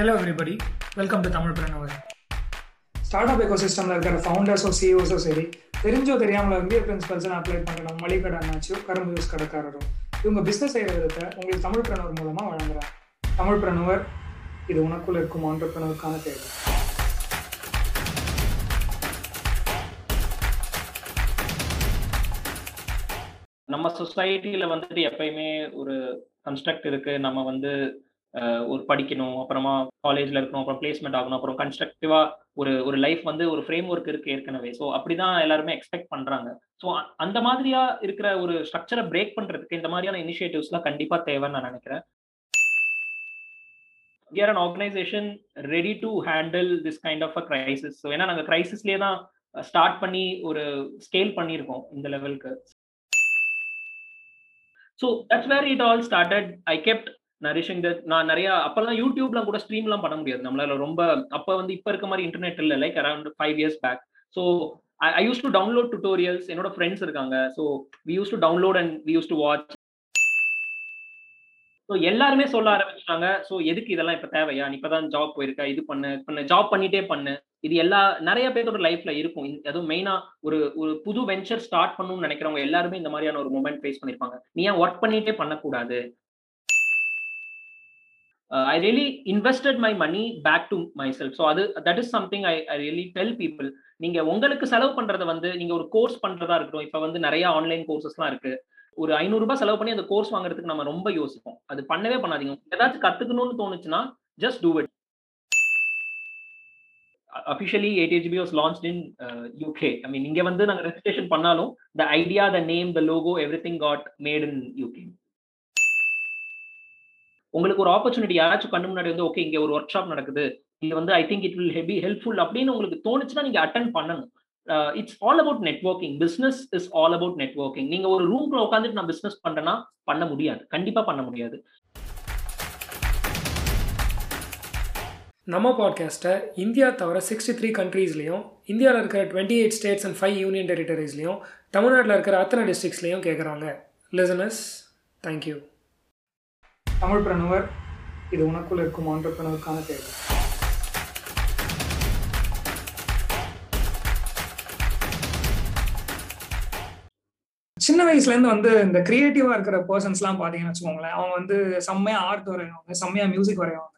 Hello everybody welcome to Tamil preneur start up எக்கோசிஸ்டமில் இருக்கிற ஃபவுண்டர்ஸோ சிஇஓஸோ சரி தெரிஞ்சோ தெரியாமல் எம்பிஏ பிரின்சிபல்ஸ் அப்ளை பண்ணுற மளிகை அண்ணாச்சியோ கரும்பு யூஸ் கடைக்காரரும் இவங்க பிஸ்னஸ் செய்கிற விதத்தை உங்களுக்கு தமிழ் பிரணவர் மூலமாக வழங்குறாங்க தமிழ் பிரணவர் இது உனக்குள்ள இருக்கும் ஆண்டர்பிரணருக்கான தேவை. நம்ம சொசைட்டில வந்துட்டு எப்பயுமே ஒரு கன்ஸ்ட்ரக்ட் இருக்கு. நம்ம வந்து ஒரு படிக்கணும் அப்புறமா காலேஜ்ல இருக்கணும் அப்புறம் பிளேஸ்மெண்ட் ஆகணும் அப்புறம் கன்ஸ்ட்ரக்டிவா ஒரு ஒரு லைஃப் வந்து ஒரு ஃப்ரேம் ஒர்க் இருக்கு ஏற்கனவே. ஸோ அப்படிதான் எல்லாருமே எக்ஸ்பெக்ட் பண்றாங்க. ஸோ அந்த மாதிரியா இருக்கிற ஒரு ஸ்ட்ரக்சரை பிரேக் பண்றதுக்கு இந்த மாதிரியான இனிஷியேட்டிவ்ஸ்லாம் கண்டிப்பா தேவைன்னு நான் நினைக்கிறேன். We are organisation ready to handle this kind of a crisis so ஏன்னா நாங்கள் கிரைசிஸ்லேயே தான் ஸ்டார்ட் பண்ணி ஒரு ஸ்கேல் பண்ணியிருக்கோம் இந்த லெவலுக்கு so that's where it all started I kept nourishing that நான் நிறைய அப்பெல்லாம் யூடியூப்லாம் கூட ஸ்ட்ரீம்லாம் பண்ண முடியாது. நம்மளால ரொம்ப அப்போ வந்து இப்போ இருக்க மாதிரி இன்டர்நெட் இல்லை like around five years back so I use to download tutorials என்னோட ஃப்ரெண்ட்ஸ் இருக்காங்க. So we use to download and we use to watch so எல்லாருமே சொல்ல ஆரம்பிச்சிட்டாங்க. ஸோ எதுக்கு இதெல்லாம் இப்போ தேவையா? நீ இப்பதான் ஜாப் போயிருக்க. இது பண்ணு பண்ணு ஜாப் பண்ணிட்டே பண்ணு. இது எல்லா நிறைய பேரோட லைஃப்ல இருக்கும். அதுவும் மெயினா ஒரு ஒரு புது வெஞ்சர் ஸ்டார்ட் பண்ணணும்னு நினைக்கிறவங்க எல்லாருமே இந்த மாதிரியான ஒரு மூமெண்ட் ஃபேஸ் பண்ணிருப்பாங்க. நீ ஏன் ஒர்க் பண்ணிட்டே பண்ணக்கூடாது? I really invested my money back to myself so அது that is something I I really tell people நீங்க உங்களுக்கு செலவு பண்றதை வந்து நீங்க ஒரு கோர்ஸ் பண்றதா இருக்கட்டும் இப்போ வந்து நிறைய ஆன்லைன் கோர்சஸ்லாம் இருக்கு. ஒரு ஐநூறு ரூபாய் செலவு பண்ணி அந்த கோர்ஸ் வாங்குறதுக்கு நம்ம ரொம்ப யோசிப்போம். அது பண்ணவே பண்ணாதீங்க. ஏதாச்சும் கத்துக்கணும்னு தோணுச்சுன்னா just do it officially ADGP was launch in UK I mean இங்க வந்து நாங்க ரெஜிஸ்ட்ரேஷன் பண்ணாலும் the idea the name the logo everything got made in UK உங்களுக்கு ஒரு ஆப்பர்ச்சுனிட்டி யாராச்சும் கண்ணு முன்னாடி வந்து ஓகே இங்க ஒரு ஒர்க் ஷாப் நடக்குது. இது வந்து I think it will be helpful அப்படின்னு உங்களுக்கு தோணுச்சுன்னா நீங்க அட்டன் பண்ணணும். It's all about networking business is all about networking நீங்க ஒரு ரூம்ல உட்காந்துட்டு நான் பிஸ்னஸ் பண்றேன்னா பண்ண முடியாது. கண்டிப்பா பண்ண முடியாது. நம்ம பாட்காஸ்ட்டை இந்தியா தவிர சிக்ஸ்டி த்ரீ கண்ட்ரீஸ்லையும் இந்தியாவில் இருக்கிற twenty eight states and five union டெரிட்டரிஸ்லையும் தமிழ்நாட்டில் இருக்கிற அத்தனை டிஸ்ட்ரிக்ஸ்லையும் கேட்குறாங்க லிசனஸ் தேங்க்யூ தமிழ் பிரணவர் இது உனக்குள் இருக்கும் ஆண்டர்பிரணருக்கான தேவை. சின்ன வயசுலேருந்து வந்து இந்த கிரியேட்டிவாக இருக்கிற பர்சன்ஸ்லாம் பார்த்தீங்கன்னு வச்சுக்கோங்களேன் அவங்க வந்து செம்மையா ஆர்ட் வரைவாங்க செம்மையா மியூசிக் வரைவாங்க.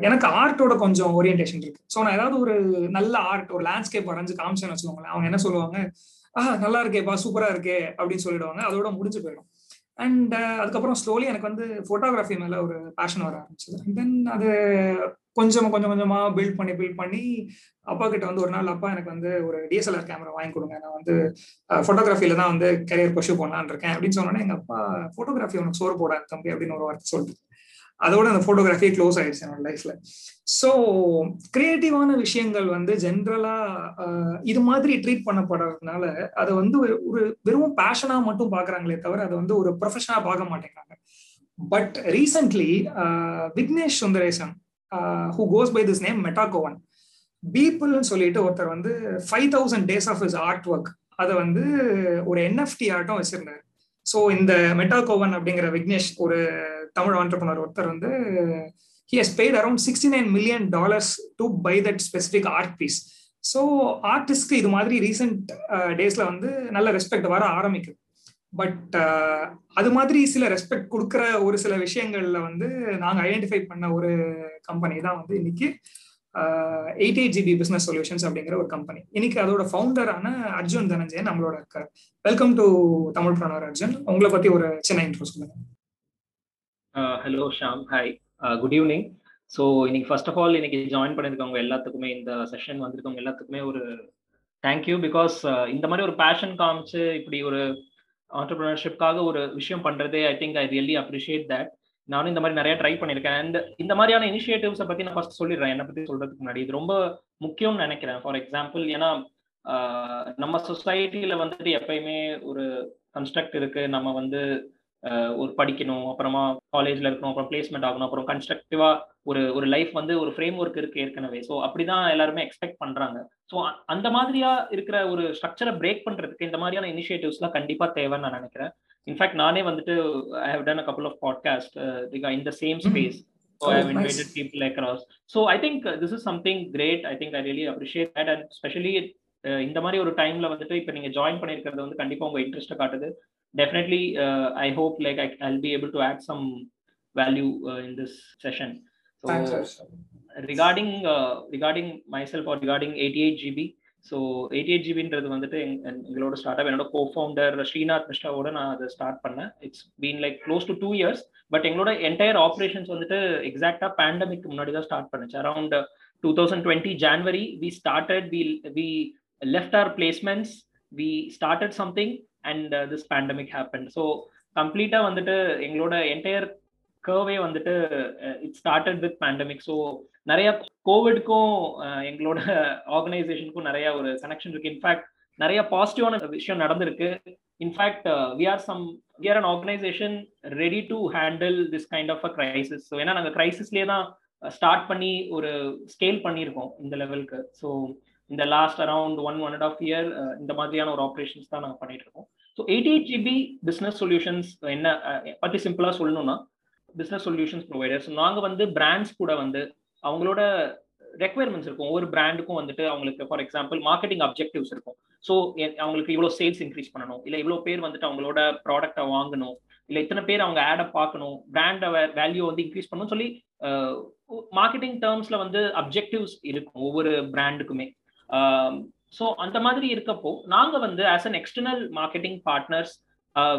எனக்கு ஆர்ட்டோட கொஞ்சம் ஓரியன்டேஷன் இருக்கு. ஸோ நான் ஏதாவது ஒரு நல்ல ஆர்ட் ஒரு லேண்ட்ஸ்கேப் வரைஞ்சு காமிச்சேன்னு வச்சுக்கோங்களேன் அவங்க என்ன சொல்லுவாங்க ஆஹ் நல்லா இருக்கேப்பா சூப்பரா இருக்கே அப்படின்னு சொல்லிடுவாங்க. அதோட முடிஞ்சு போயிடும். அண்ட் uh, அதுக்கப்புறம் ஸ்லோலி எனக்கு வந்து ஃபோட்டோகிராஃபி மேல ஒரு பேஷன் வர ஆரம்பிச்சது. தென் அது கொஞ்சம் கொஞ்சம் கொஞ்சமா பில்ட் பண்ணி பில்ட் பண்ணி அப்பா கிட்ட வந்து ஒரு நாள் அப்பா எனக்கு வந்து ஒரு டிஎஸ்எல்ஆர் கேமரா வாங்கி கொடுங்க. நான் வந்து ஃபோட்டோகிராஃபில தான் வந்து கரியர் பர்ஷூ பண்ணலான் இருக்கேன் அப்படின்னு சொன்னோன்னே எங்க அப்பா ஃபோட்டோகிராஃபி உனக்கு சோறு போடாது தம்பி அப்படின்னு ஒரு வார்த்தை சொல்லிட்டு அதோட அந்த ஃபோட்டோகிராஃபி க்ளோஸ் ஆயிடுச்சு என்னோட லைஃப்ல ஸோ கிரியேட்டிவான விஷயங்கள் வந்து ஜென்ரலா இது மாதிரி ட்ரீட் பண்ணப்படுறதுனால அதை வந்து ஒரு- ஒரு வெறும் பேஷனா மட்டும் பாக்குறாங்களே தவிர அதை வந்து ஒரு ப்ரொஃபஷனா பார்க்க மாட்டேங்கிறாங்க. But recently Vignesh Sundaresan who goes by this name Metakovan பீப்புள்னு சொல்லிட்டு ஒருத்தர் வந்து five thousand days of his art work அதை வந்து ஒரு என்எஃப்டி ஆர்ட்டும் வச்சிருந்தாரு. ஸோ இந்த மெட்டாகோவன் அப்படிங்கிற விக்னேஷ் ஒரு தமிழ் ஆண்டர்பனர் ஒருத்தர் வந்து he has paid around sixty nine million dollars to buy that specific art piece so ஆர்டிஸ்ட்க்கு இது மாதிரி ரீசெண்ட் டேஸ்ல uh, வந்து நல்ல ரெஸ்பெக்ட் வர ஆரம்பிக்குது. பட் uh, அது மாதிரி சில ரெஸ்பெக்ட் கொடுக்குற ஒரு சில விஷயங்கள்ல வந்து நாங்க ஐடென்டிஃபை பண்ண ஒரு கம்பெனி தான் வந்து இன்னைக்கு eight eight GB business solutions அப்படிங்கிற ஒரு கம்பெனி இன்னைக்கு அதோட ஃபவுண்டரான அர்ஜுன் தனஞ்சயன் நம்மளோட இருக்கார். Welcome to Tamil preneur Arjun. உங்களை பத்தி ஒரு சின்ன இன்ட்ரோ சொல்லுங்க. Hello Sham hi good evening so இன்னைக்கு ஃபர்ஸ்ட் ஆஃப் ஆல் இன்னைக்கு ஜாயின் பண்ணியிருக்கவங்க எல்லாத்துக்குமே இந்த செஷன் வந்திருக்கவங்க எல்லாத்துக்குமே ஒரு தேங்க்யூ பிகாஸ் uh, இந்த மாதிரி ஒரு பேஷன் காமிச்சு இப்படி ஒரு ஆண்டர்பிரினர்ஷிப்காக ஒரு விஷயம் பண்றதே I think I really appreciate that நானும் இந்த மாதிரி நிறைய ட்ரை பண்ணியிருக்கேன் அண்ட் இந்த மாதிரியான இனிஷியேட்டிவ்ஸை பத்தி நான் ஃபர்ஸ்ட் சொல்லிடுறேன். என்னை பத்தி சொல்றதுக்கு முன்னாடி. இது ரொம்ப முக்கியம்னு நினைக்கிறேன். ஃபார் எக்ஸாம்பிள் ஏன்னா uh, நம்ம சொசைட்டில வந்துட்டு எப்பயுமே ஒரு கன்ஸ்ட்ரக்ட் இருக்கு. நம்ம வந்து ஒரு படிக்கணும் அப்புறமா காலேஜ்ல இருக்கணும் அப்புறம் பிளேஸ்மெண்ட் ஆகணும் அப்புறம் கன்ஸ்ட்ரக்டிவா ஒரு ஒரு லைஃப் வந்து ஒரு ஃப்ரேம் ஒர்க் இருக்கு ஏற்கனவே. ஸோ அப்படிதான் எல்லாருமே எக்ஸ்பெக்ட் பண்றாங்க. ஸோ அந்த மாதிரியா இருக்கிற ஒரு ஸ்ட்ரக்சரை பிரேக் பண்றதுக்கு இந்த மாதிரியான இனிஷியேட்டிவ்ஸ்லாம் கண்டிப்பா தேவைன்னு நான் நினைக்கிறேன். இன்ஃபேக்ட் நானே வந்துட்டு I have done a couple of podcast in the same space So I've invited people across. So I think uh, this is something great. I think I really appreciate that, and especially இந்த மாதிரி ஒரு டைம்ல வந்துட்டு இப்போ நீங்க join பண்ணிருக்கிறது வந்து கண்டிப்பா உங்க இன்ட்ரெஸ்ட் காட்டுது. Definitely I hope like I I'll be able to add some value in this session so regarding regarding myself or regarding eighty eight GB so eighty eight ஜிபின்றது வந்துட்டு எங்களோட ஸ்டார்ட் அப் என்னோட co founder Srinath மிஸ்டாவோட நான் அதை start பண்ணேன். It's been like close to two years but எங்களோட entire operations வந்துட்டு எக்ஸாக்டா pandemic முன்னாடி தான் ஸ்டார்ட் பண்ணுச்சு. Around two thousand twenty January we started we we left our placements we started something and this pandemic happen so கம்ப்ளீட்டா வந்துட்டு எங்களோட entire curve வந்துட்டு it started with pandemic so நிறைய கோவிட்க்கும் uh, எங்களோட ஆர்கனைசேஷனுக்கும் நிறைய ஒரு கனெக்ஷன் இருக்கு. இன்ஃபேக்ட் நிறைய பாசிட்டிவான விஷயம் நடந்திருக்கு. In fact we are some we are an organisation ready to handle this kind of a crisis so ஏன்னா நாங்கள் கிரைசிஸ்லேயே தான் uh, ஸ்டார்ட் பண்ணி ஒரு ஸ்கேல் பண்ணியிருக்கோம் இந்த லெவலுக்கு ஸோ இந்த last around one one and half year இந்த மாதிரியான ஒரு ஆப்ரேஷன்ஸ் தான் நாங்கள் பண்ணிட்டு இருக்கோம். So eighty eight GB business solutions என்ன uh, பற்றி சிம்பிளாக சொல்லணும்னா பிஸ்னஸ் சொல்யூஷன்ஸ் ப்ரொவைடர்ஸ் நாங்கள் வந்து பிராண்ட்ஸ் கூட வந்து அவங்களோட ரெக்குயர்மெண்ட்ஸ் இருக்கும். ஒவ்வொரு பிராண்டுக்கும் வந்துட்டு அவங்களுக்கு ஃபார் எக்ஸாம்பிள் மார்க்கெட்டிங் அப்ஜெக்டிவ்ஸ் இருக்கும். ஸோ அவங்களுக்கு இவ்வளோ சேல்ஸ் இன்க்ரீஸ் பண்ணணும். இல்லை இவ்வளோ பேர் வந்துட்டு அவங்களோட ப்ராடக்டை வாங்கணும். இல்லை இத்தனை பேர் அவங்க ஆடை பார்க்கணும். பிராண்டை வேல்யூ வந்து இன்க்ரீஸ் பண்ணணும் சொல்லி மார்க்கெட்டிங் டேர்ம்ஸில் வந்து அப்ஜெக்டிவ்ஸ் இருக்கும் ஒவ்வொரு பிராண்டுக்குமே ஸோ அந்த மாதிரி இருக்கப்போ நாங்கள் வந்து as an external marketing partners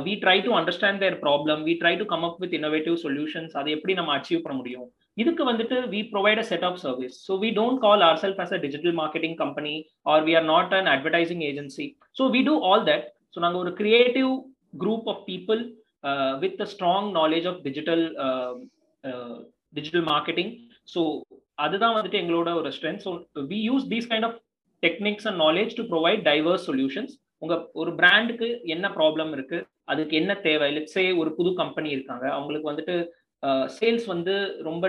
we try to understand their problem we try to come up with innovative solutions அதை எப்படி நம்ம அச்சீவ் பண்ண முடியும்? இதுக்கு வந்துட்டு we provide a set of service so we don't call our self as a digital marketing company or we are not an advertising agency so we do all that so நாங்கள் ஒரு creative group of people with a strong knowledge of digital digital marketing so அதுதான் வந்துட்டு எங்களோட ஒரு strength so we use these kind of techniques and knowledge to provide diverse solutions உங்க ஒரு பிராண்டுக்கு என்ன problem இருக்கு? அதுக்கு என்ன தேவை? லெட்ஸே ஒரு புது கம்பெனி இருக்காங்க. அவங்களுக்கு வந்துட்டு சேல்ஸ் வந்து ரொம்ப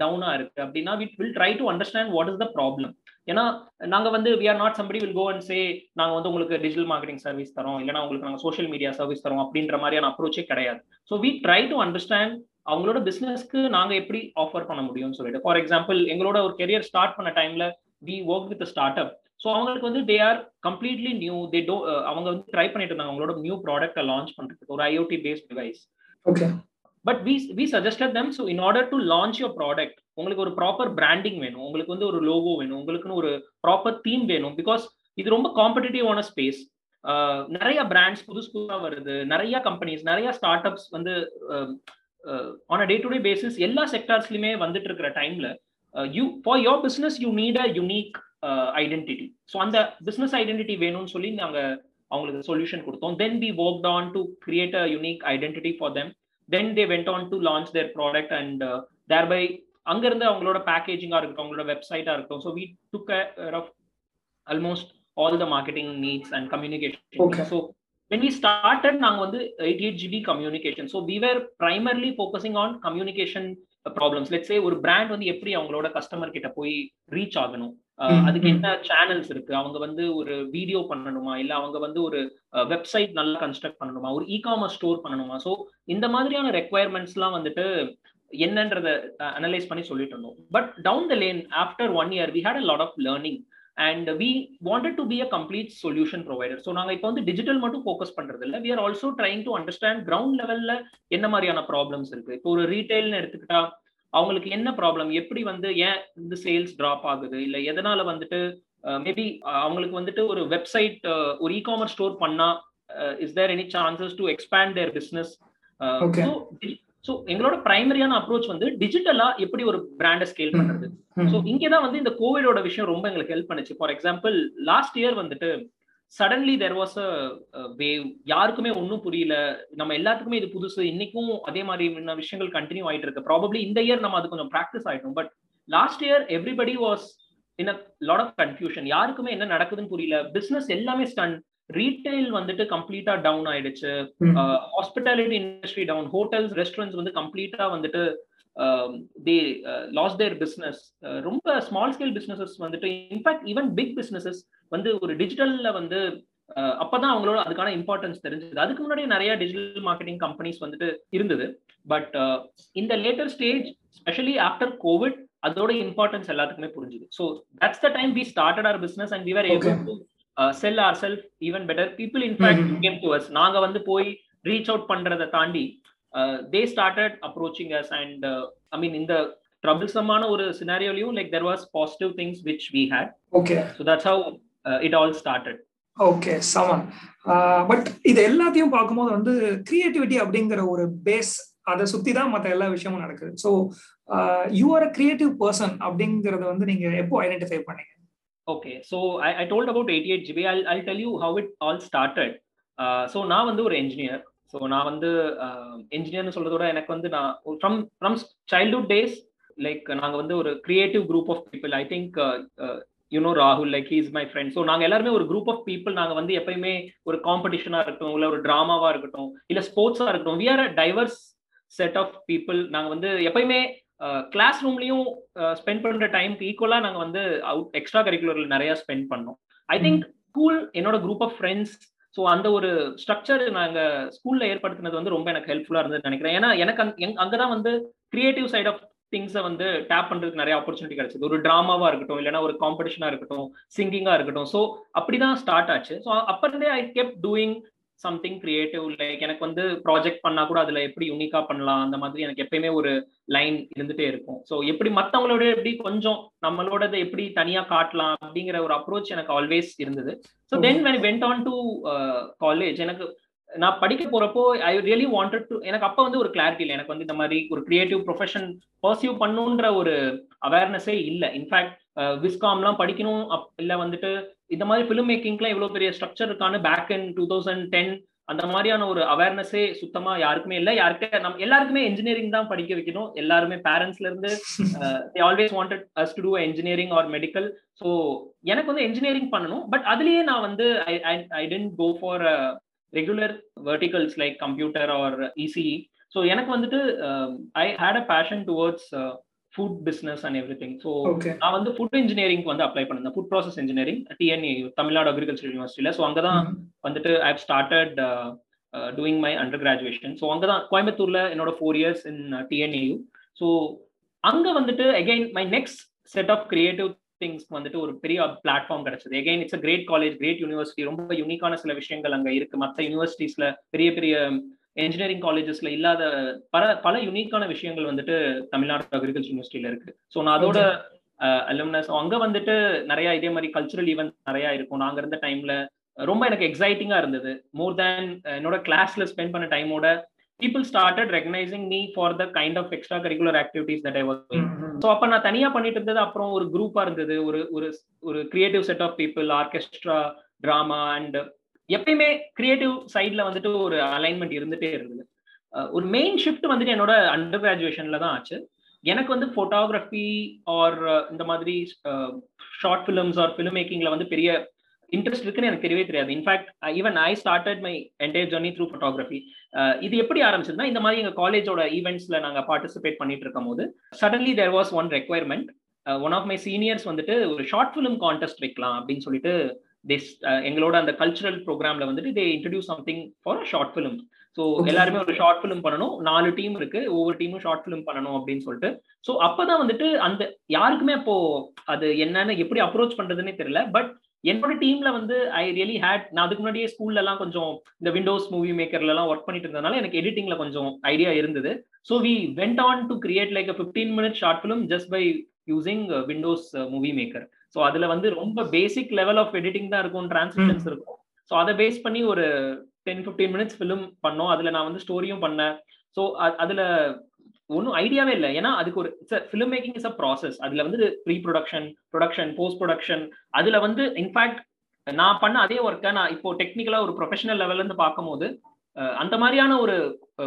டவுனா இருக்கு. அப்படின்னா we will try to understand what is the problem ஏன்னா நாங்க வந்து we are not somebody will go and say நாங்க வந்து உங்களுக்கு டிஜிட்டல் மார்க்கெட்டிங் சர்வீஸ் தரோம். இல்லைனா உங்களுக்கு நாங்க சோஷியல் மீடியா சர்வீஸ் தரோம் அப்படின்ற மாதிரியான அப்ரோச்சே கிடையாது. So we try to understand அவங்களோட பிசினஸ்க்கு நாங்க எப்படி ஆஃபர் பண்ண முடியும்னு சொல்லிட்டு. ஃபார் எக்ஸாம்பிள் எங்களோட ஒரு கெரியர் ஸ்டார்ட் பண்ண டைம்ல we work with start up so அவங்களுக்கு வந்து they are completely new they do அவங்க வந்து ட்ரை பண்ணிட்டு இருந்தாங்க. அவங்களோட நியூ ப்ராடக்ட்டை லான்ச் பண்றதுக்கு. ஒரு IOT based device okay but we we suggested them so in order to launch your product உங்களுக்கு ஒரு ப்ராப்பர் பிராண்டிங் வேணும். உங்களுக்கு வந்து ஒரு லோகோ வேணும். உங்களுக்குன்னு ஒரு ப்ராப்பர் தீம் வேணும். பிகாஸ் இது ரொம்ப காம்படிட்டிவான ஸ்பேஸ் நிறைய பிராண்ட்ஸ் புதுசு புதுசாக வருது. நிறைய கம்பெனிஸ் நிறைய start ups on a day to day day basis எல்லா செக்டார்ஸ்லையுமே வந்துட்டு இருக்கிற டைம்ல you for your business you need a unique identity so அந்த பிஸ்னஸ் ஐடென்டிட்டி வேணும்னு சொல்லி நாங்கள் அவங்களுக்கு சொல்யூஷன் கொடுத்தோம். Then we work on to create a unique identity for them then they went on to launch their product and thereby அங்கிருந்து அவங்களோட பேக்கேஜிங்காக இருக்கட்டும் அவங்களோட வெப்சைட்டாக இருக்கட்டும். So we took off almost all the marketing needs and communication so when we started நாங்கள் வந்து eighty eight GB communication so we were primarily focusing on communication problems let's say ஒரு பிராண்ட் வந்து எப்படி அவங்களோட கஸ்டமர் கிட்ட போய் reach ஆகணும்? அதுக்கு என்ன சேனல்ஸ் இருக்கு? அவங்க வந்து ஒரு வீடியோ பண்ணணுமா? இல்ல அவங்க வந்து ஒரு வெப்சைட் நல்லா கன்ஸ்ட்ரக்ட் பண்ணணுமா? ஒரு இ காமர்ஸ் ஸ்டோர் பண்ணணுமா? ஸோ இந்த மாதிரியான ரெக்குவயர்மெண்ட்ஸ் எல்லாம் வந்துட்டு என்னன்றத அனலைஸ் பண்ணி சொல்லிட்டு இருந்தோம். But down the lane after one year we had a lot of learning and we wanted to be a complete solution provider so நாங்கள் இப்போ வந்து டிஜிட்டல் மட்டும் ஃபோக்கஸ் பண்றது இல்லை we are also trying to understand ground லெவல்ல என்ன மாதிரியான problems இருக்கு. இப்போ ஒரு ரீட்டைல்னு எடுத்துக்கிட்டா அவங்களுக்கு என்ன ப்ராப்ளம் எப்படி வந்து ஏன் இந்த சேல்ஸ் ட்ராப் ஆகுது? இல்லை எதனால வந்துட்டு மேபி அவங்களுக்கு வந்துட்டு ஒரு வெப்சைட் ஒரு இ காமர்ஸ் ஸ்டோர் பண்ணா is there any chances to expand their business so எங்களோட பிரைமரியான அப்ரோச் வந்து டிஜிட்டலா எப்படி ஒரு பிராண்டை ஸ்கேல் பண்றது? ஸோ இங்கேதான் வந்து இந்த கோவிடோட விஷயம் ரொம்ப எங்களுக்கு ஹெல்ப் பண்ணுச்சு. ஃபார் எக்ஸாம்பிள் லாஸ்ட் இயர் வந்துட்டு suddenly there was a wave யாருக்குமே ஒன்றும் புரியல. நம்ம எல்லாத்துக்குமே இது புதுசு. இன்னைக்கும் அதே மாதிரி விஷயங்கள் கண்டினியூ ஆயிட்டு இருக்கு. ப்ராபப்ளி இந்த இயர் நம்ம அது கொஞ்சம் ப்ராக்டிஸ் ஆயிட்டோம். But last year everybody was in a lot of confusion யாருக்குமே என்ன நடக்குதுன்னு புரியல. பிசினஸ் எல்லாமே ஸ்டன் ரீட்டைல் வந்துட்டு கம்ப்ளீட்டா டவுன் ஆயிடுச்சு. Hospitality industry down hotels restaurants வந்து கம்ப்ளீட்டா வந்துட்டு தே லாஸ் தேர் பிஸ்னஸ் ரொம்ப ஸ்மால் ஸ்கேல் பிஸ்னஸஸ் வந்துட்டு in fact even big businesses வந்து ஒரு டிஜிட்டல்ல வந்து அப்பதான் அவங்களோட அதுக்கான இம்பார்ட்டன்ஸ் தெரிஞ்சது. அதுக்கு முன்னாடி நிறைய டிஜிட்டல் மார்க்கெட்டிங் கம்பெனிஸ் வந்துட்டு இருந்தது. பட் இந்த later stage specially after Covid அதோட இம்பார்ட்டன்ஸ் எல்லாத்துக்குமே புரிஞ்சுது. So that's the time we started our business and we are able sell our self even better people in fact came to us நாங்க வந்து போய் reach out பண்றதை தாண்டி they started approaching us and I mean இந்த ட்ரபிள்சமான ஒரு சினாரியோலையும் like there was positive things which we had okay so that's how it all started okay Saman but இது எல்லாத்தையும் பார்க்கும்போது வந்து கிரியேட்டிவிட்டி அப்படிங்கிற ஒரு பேஸ் அதை சுத்தி தான் மற்ற எல்லா விஷயமும் நடக்குது. So you are a creative person அப்படிங்கறத வந்து நீங்க எப்போ ஐடென்டிஃபை பண்ணீங்க? Okay so I I told about eighty eight GB I I tell you how it all started so நான் வந்து ஒரு என்ஜினியர் ஸோ நான் வந்து um, என்ஜினியர்னு சொல்றதோட எனக்கு வந்து நான் from from childhood days like நாங்கள் வந்து ஒரு creative group of people I think you know ராகுல் like he's my friend so நாங்கள் எல்லாருமே ஒரு குரூப் ஆஃப் பீப்புள் நாங்கள் வந்து எப்பயுமே ஒரு காம்படிஷனாக இருக்கட்டும் இல்லை ஒரு ட்ராமாவாக இருக்கட்டும் இல்லை ஸ்போர்ட்ஸாக இருக்கட்டும். We are a diverse set of people நாங்கள் வந்து எப்பயுமே கிளாஸ் ரூம்லயும் ஸ்பெண்ட் பண்ற டைம்க்கு ஈக்குவலா நாங்க வந்து அவுட் எக்ஸ்ட்ரா கரிக்குலர்ல நிறைய ஸ்பெண்ட் பண்ணோம். ஐ திங்க் ஸ்கூல் என்னோட குரூப் ஆஃப் ஃப்ரெண்ட்ஸ் ஸோ அந்த ஒரு ஸ்ட்ரக்சர் நாங்க ஸ்கூல்ல ஏற்படுத்தினது வந்து ரொம்ப எனக்கு ஹெல்ப்ஃபுல்லா இருந்தது நினைக்கிறேன். ஏன்னா எனக்கு அங்கதான் வந்து கிரியேட்டிவ் சைட் ஆஃப் திங்ஸை வந்து டேப் பண்றதுக்கு நிறைய ஆப்பர்ச்சுனிட்டி கிடைச்சது. ஒரு டிராமாவா இருக்கட்டும் இல்லைன்னா ஒரு காம்படிஷனா இருக்கட்டும் சிங்கிங்கா இருக்கட்டும். ஸோ அப்படிதான் ஸ்டார்ட் ஆச்சு. ஸோ அப்ப இருந்தே I kept doing something creative like எனக்கு வந்து ப்ராஜெக்ட் பண்ணா கூட அதுல எப்படி யூனிக்கா பண்ணலாம் அந்த மாதிரி எனக்கு எப்பயுமே ஒரு லைன் இருந்துட்டே இருக்கும். ஸோ எப்படி மற்றவங்களோட எப்படி கொஞ்சம் நம்மளோட எப்படி தனியா காட்டலாம் அப்படிங்கிற ஒரு அப்ரோச் எனக்கு ஆல்வேஸ் இருந்தது. So then when went on to college எனக்கு நான் படிக்க போறப்போ ஐ ரியலி வாண்டட் டு எனக்கு அப்ப வந்து ஒரு கிளாரிட்டி இல்லை. எனக்கு வந்து இந்த மாதிரி ஒரு கிரியேட்டிவ் ப்ரொஃபஷன் பர்சியூ பண்ணுன்ற ஒரு அவேர்னஸே இல்லை. இன்ஃபேக்ட் விஸ்காம்லாம் படிக்கணும் இல்லை வந்துட்டு இந்த மாதிரி ஃபிலிம் மேக்கிங்லாம் இவ்வளோ பெரிய ஸ்ட்ரக்சர் இருக்கான்னு back in two thousand ten அந்த மாதிரியான ஒரு அவேர்னஸே சுத்தமா யாருக்குமே இல்லை. யாருக்கு நம்ம எல்லாருக்குமே இன்ஜினியரிங் தான் படிக்க வைக்கணும். எல்லாருமே பேரண்ட்ஸ்ல இருந்து always wanted us to do engineering or medical so எனக்கு வந்து இன்ஜினியரிங் பண்ணணும். பட் அதுலயே நான் வந்து I I tend go for regular verticals like computer or ECE so எனக்கு வந்துட்டு I had a passion towards food business and everything so நான் வந்து ஃபுட் இன்ஜினியரிங் வந்து அப்ளை பண்ணிருந்தேன் food process engineering TNA Tamil Nadu agriculture யூனிவர்சிட்டியில so அங்கே தான் வந்துட்டு I started doing my undergraduation so அங்கே தான் கோயம்புத்தூர்ல என்னோட four years in TNAU so அங்கே வந்துட்டு again my next set of creative திங்ஸ்க்கு வந்துட்டு ஒரு பெரிய பிளாட்ஃபார்ம் கிடைச்சது. Again it's great college great university ரொம்ப யூனிக்கான சில விஷயங்கள் அங்கே இருக்கு. மற்ற யூனிவர்சிட்டிஸ்ல பெரிய பெரிய இன்ஜினியரிங் காலேஜஸ்ல இல்லாத பல பல யூனிக்கான விஷயங்கள் வந்துட்டு தமிழ்நாடு அக்ரிகல்ச்சர் யூனிவர்சிட்டியில இருக்கு. ஸோ நான் அதோட அலுமினஸ் அங்க வந்துட்டு நிறைய இதே மாதிரி கல்ச்சுரல் ஈவெண்ட் நிறைய இருக்கும். நாங்க இருந்த டைம்ல ரொம்ப எனக்கு எக்ஸைட்டிங்கா இருந்தது. மோர் தேன் என்னோட கிளாஸ்ல ஸ்பெண்ட் பண்ண டைமோட people started recognising me for the kind of extra curricular activities that I work so அப்போ நான் தனியா பண்ணிட்டு இருந்தது அப்புறம் ஒரு குரூப்பா இருந்தது. ஒரு ஒரு ஒரு creative set of people orchestra drama and எப்பயுமே கிரியேட்டிவ் சைட்ல வந்துட்டு ஒரு அலைன்மெண்ட் இருந்துட்டே இருந்தது ஒரு மெயின் ஷிஃப்ட் வந்துட்டு என்னோட அண்டர் கிராஜுவேஷன்ல தான் ஆச்சு. எனக்கு வந்து ஃபோட்டோகிராஃபி ஆர் இந்த மாதிரி ஷார்ட் ஃபிலிம்ஸ் ஆர் ஃபிலிம் மேக்கிங்ல வந்து பெரிய இன்ட்ரெஸ்ட் இருக்குன்னு எனக்கு தெரியவே தெரியாது. In fact even I started my entire journey through photography இது எப்படி ஆரம்பிச்சதுன்னா இந்த மாதிரி எங்க காலேஜோட ஈவெண்ட்ஸ்ல நாங்க பார்ட்டிசிபேட் பண்ணிட்டு இருக்கும் போது suddenly there was one requirement one of my seniors வந்துட்டு ஒரு ஷார்ட் ஃபிலிம் கான்டெஸ்ட் வைக்கலாம் அப்படின்னு சொல்லிட்டு எங்களோட அந்த கல்ச்சுரல் ப்ரோக்ராம்ல வந்துட்டு they introduce something for short film so எல்லாருமே ஒரு ஷார்ட் ஃபிலிம் பண்ணணும். நாலு டீம் இருக்கு. ஒவ்வொரு டீமும் ஷார்ட் ஃபிலிம் பண்ணணும் அப்படின்னு சொல்லிட்டு. ஸோ அப்பதான் வந்துட்டு அந்த யாருக்குமே அப்போ அது என்னன்னு எப்படி அப்ரோச் பண்றதுன்னே தெரியல. பட் என்னோட டீம்ல வந்து ஐ ரியலி ஹேட் நான் அதுக்கு முன்னாடியே ஸ்கூல்ல எல்லாம் கொஞ்சம் இந்த விண்டோஸ் மூவி மேக்கர்ல எல்லாம் ஒர்க் பண்ணிட்டு இருந்ததுனால எனக்கு எடிட்டிங்ல கொஞ்சம் ஐடியா இருந்தது. So we went on to create like fifteen minute short film just by using Windows Movie Maker so அதுல வந்து ரொம்ப பேசிக் லெவல் ஆஃப் எடிட்டிங் தான் இருக்கும் டிரான்ஸ்லேஷன்ஸ் இருக்கும். ஸோ அதை பேஸ் பண்ணி ஒரு டென் ஃபிஃப்டீன் மினிட்ஸ் ஃபிலிம் பண்ணோம். அதுல நான் வந்து ஸ்டோரியும் பண்ணேன். ஸோ அதுல ஒன்றும் ஐடியாவே இல்லை. ஏன்னா அதுக்கு ஒரு film making is a process அதுல வந்து pre production production post production அதுல வந்து இன்ஃபேக்ட் நான் பண்ண அதே ஒர்க்கை நான் இப்போ டெக்னிக்கலா ஒரு ப்ரொஃபஷனல் லெவல்ல இருந்து பார்க்கும்போது அந்த மாதிரியான ஒரு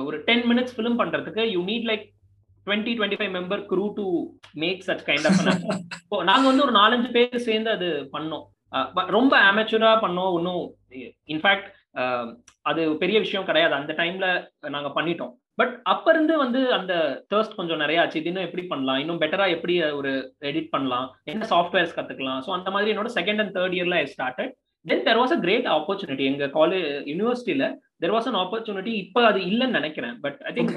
ஒரு டென் மினிட்ஸ் ஃபிலிம் பண்றதுக்கு you need like twenty twenty five member crew to make such kind of இப்போ நாங்க வந்து ஒரு நாலஞ்சு பேர் சேர்ந்து அது பண்ணோம். ரொம்ப அமெச்சுரா பண்ணோம். ஒன்றும் இன்ஃபேக்ட் அது பெரிய விஷயம் கிடையாது. அந்த டைம்ல நாங்க பண்ணிட்டோம். பட் அப்ப இருந்து வந்து அந்த தேர்ஸ்ட் கொஞ்சம் நிறைய ஆச்சு. இது இன்னும் எப்படி பண்ணலாம்? இன்னும் பெட்டரா எப்படி ஒரு எடிட் பண்ணலாம்? என்ன சாஃப்ட்வேர்ஸ் கத்துக்கலாம்? ஸோ அந்த மாதிரி என்னோட செகண்ட் அண்ட் தேர்ட் இயர்ல I started then there was a great opportunity எங்க காலேஜ் யூனிவர்சிட்டியில தெர் வாஸ் அன் ஆப்பர்ச்சுனிட்டி இப்போ அது இல்லைன்னு நினைக்கிறேன். பட் ஐ திங்க்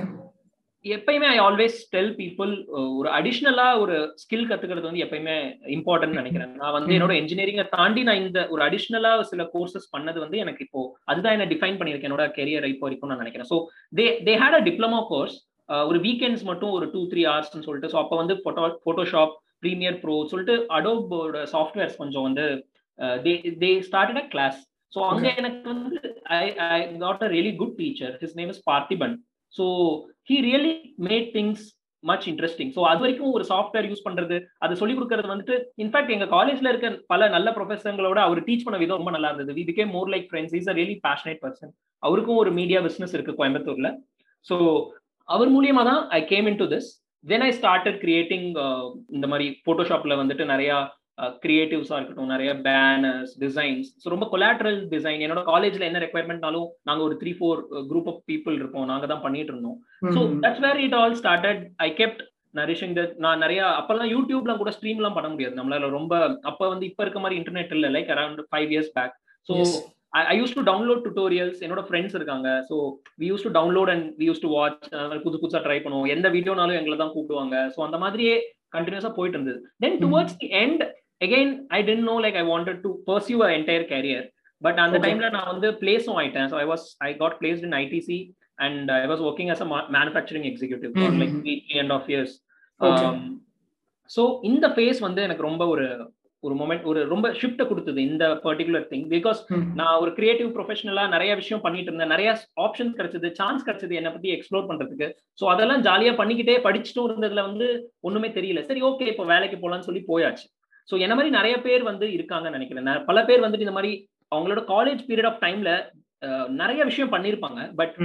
எப்பயுமே ஐ ஆல்வேஸ் டெல் பீப்புள் ஒரு அடிஷ்னலா ஒரு ஸ்கில் கத்துக்கிறது வந்து எப்பயுமே இம்பார்ட்டன்ட் நினைக்கிறேன். நான் வந்து என்னோட இன்ஜினியரிங்கை தாண்டி நான் இந்த ஒரு அடிஷ்னலா சில கோர்சஸ் பண்ணது வந்து எனக்கு இப்போ அதுதான் என்ன டிஃபைன் பண்ணியிருக்கேன் என்னோட கெரியர் இப்போ வரைக்கும் நான் நினைக்கிறேன். So they they had a diploma course ஒரு வீக்கெண்ட்ஸ் மட்டும் ஒரு டூ த்ரீ ஹவர்ஸ்னு சொல்லிட்டு ஸோ அப்போ வந்து ஃபோட்டோ ஃபோட்டோஷாப் ப்ரீமியர் ப்ரோ சொல்லிட்டு அடோபோட சாஃப்ட்வேர்ஸ் கொஞ்சம் வந்து they they started a class so அங்க எனக்கு வந்து I I got a really good teacher his name is Parthiban so he really made things much interesting so அது வரைக்கும் ஒரு சாஃப்ட்வேர் யூஸ் பண்றது அது சொல்லிக் கொடுக்கறது வந்துட்டு இன்ஃபேக்ட் எங்க காலேஜ்ல இருக்க பல நல்ல ப்ரொஃபஸர்களோட அவர் டீச் பண்ண விதம் ரொம்ப நல்லா இருந்தது. We became more like friends is a really passionate person அவருக்கும் ஒரு மீடியா பிசினஸ் இருக்கு கோயம்புத்தூர்ல. ஸோ அவர் மூலியமா தான் I came in to this then I started creating இந்த மாதிரி போட்டோஷாப்ல வந்துட்டு நிறைய கிரியேட்டிவ்ஸா இருக்கட்டும் நிறைய பேனர்ஸ் டிசைன்ஸ் ஸோ ரொம்ப கொலாட்ரல் டிசைன் என்னோட காலேஜ்ல என்ன ரெக்குயர்மெண்ட்னாலும் நாங்க ஒரு three four group of people இருப்போம். நாங்க தான் பண்ணிட்டு இருந்தோம். So that's where it all started I kept nourishing that நான் நிறைய அப்பெல்லாம் யூடியூப்லாம் கூட ஸ்ட்ரீம்லாம் பண்ண முடியாது. நம்மளால ரொம்ப அப்ப வந்து இப்ப இருக்க மாதிரி இன்டர்நெட் இல்லை like around five years back so I use to download tutorials என்னோட ஃப்ரெண்ட்ஸ் இருக்காங்க. So we use to download and we use to watch புது புதுசாக ட்ரை பண்ணுவோம். எந்த வீடியோனாலும் எங்களை தான் கூப்பிடுவாங்க. ஸோ அந்த மாதிரியே கண்டினியூஸா போயிட்டு இருந்தது. Then towards the end again I tend know like I wanted to pursue a entire career but அந்த டைம்ல நான் வந்து பிளேஸும் ஆயிட்டேன். So I was I got placed in ITC and I was working as a manufacturing executive like three three and half years so இந்த phase வந்து எனக்கு ரொம்ப ஒரு ஒரு மொமெண்ட் ஒரு ரொம்ப ஷிஃப்ட் கொடுத்தது இந்த பர்டிகுலர் திங் பிகாஸ் நான் ஒரு கிரியேட்டிவ் ப்ரொஃபஷனலா நிறைய விஷயம் பண்ணிட்டு இருந்தேன். நிறைய ஆப்ஷன்ஸ் கிடைச்சது சான்ஸ் கிடைச்சது என்னை பத்தி எக்ஸ்ப்ளோர் பண்றதுக்கு. ஸோ அதெல்லாம் ஜாலியா பண்ணிக்கிட்டே படிச்சுட்டும் இருந்ததுல வந்து ஒண்ணுமே தெரியல. சரி ஓகே இப்போ வேலைக்கு போலாம்னு சொல்லி போயாச்சு. ஸோ என்ன மாதிரி நிறைய பேர் வந்து இருக்காங்கன்னு நினைக்கிறேன். பல பேர் வந்துட்டு இந்த மாதிரி அவங்களோட காலேஜ் பீரியட் ஆஃப் டைம்ல நிறைய விஷயம் பண்ணிருப்பாங்க. பட்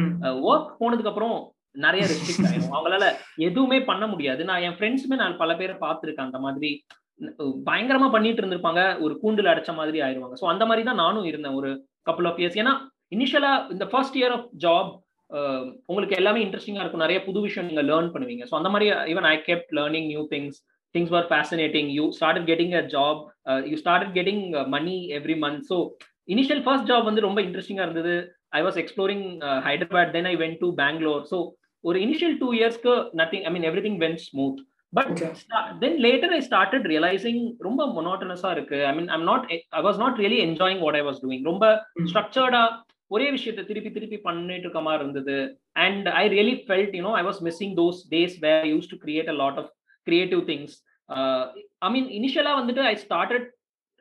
ஒர்க் போனதுக்கு அப்புறம் நிறைய ரெஸ்ட்ரிக்ட் ஆயிடும் அவங்களால எதுவுமே பண்ண முடியாது. நான் என் ஃப்ரெண்ட்ஸுமே நான் பல பேரை பார்த்துருக்கேன். அந்த மாதிரி பயங்கரமா பண்ணிட்டு இருந்திருப்பாங்க. ஒரு கூண்டுல அடைச்ச மாதிரி ஆயிடுவாங்க ஸோ அந்த மாதிரி தான் நானும் இருந்தேன் ஒரு கப்புள் ஆஃப் இயர்ஸ் ஏன்னா இனிஷியலா இந்த ஃபர்ஸ்ட் இயர் ஆஃப் ஜாப் உங்களுக்கு எல்லாமே இன்ட்ரெஸ்டிங்கா இருக்கும். நிறைய புது விஷயம் நீங்க லேர்ன் பண்ணுவீங்க. ஸோ அந்த மாதிரி even I kept learning new things things were fascinating you started getting a job you started getting money every month so initial first job வந்து ரொம்ப இன்ட்ரெஸ்டிங்கா இருந்தது. I was exploring Hyderabad then I went to Bangalore so ஒரு initial two இயர்ஸ்க்கு nothing I mean everything went smooth but then later I started realising ரொம்ப மொனோட்டனஸா இருக்கு. I mean I'm not I was not really enjoying what I was doing ரொம்ப ஸ்ட்ரக்சர்டா ஒரே விஷயத்தை திருப்பி திருப்பி பண்ணிட்டு இருக்க மாதிரி இருந்தது. And I really felt you know I was missing those days where use to create a lot of creative things I mean இனிஷியலா வந்துட்டு I started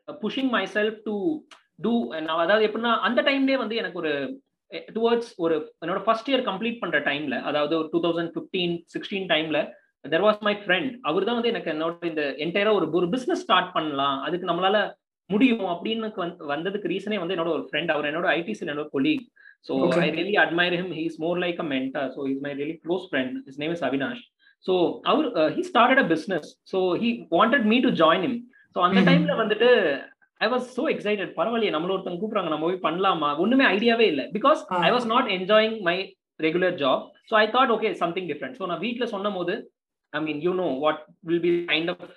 pushing myself to do அதாவது எப்படின்னா அந்த டைம்லேயே வந்து எனக்கு ஒரு டுவர்ட்ஸ் ஒரு என்னோட ஃபர்ஸ்ட் இயர் கம்ப்ளீட் பண்ற டைம்ல அதாவது ஒரு டூ தௌசண்ட் ஃபிஃப்டீன் சிக்ஸ்டீன் டைம்ல தெர் வாஸ் மை ஃப்ரெண்ட் அவர் தான் வந்து எனக்கு என்னோட இந்த என்டையரா ஒரு ஒரு பிசினஸ் ஸ்டார்ட் பண்ணலாம் அதுக்கு நம்மளால முடியும் அப்படின்னு வந்ததுக்கு ரீசனே வந்து என்னோட ஒரு ஃப்ரெண்ட் அவர் என்னோட ஐடிசி என்னோட colleague so I really admire him he's more like a mentor so is my really close friend is name is Avinash so our he started a business so he wanted me to join him so அந்த டைம்ல வந்துட்டு I was so excited பரவாயில்லையே நம்மள ஒருத்தங்க கூப்பிடுறாங்க நம்ம போய் பண்ணலாமா? ஒண்ணுமே ஐடியாவே இல்லை. Because I was not enjoying my regular job so I thought okay something different so நான் வீட்டில் சொன்னும் போது I mean you know what will be kind of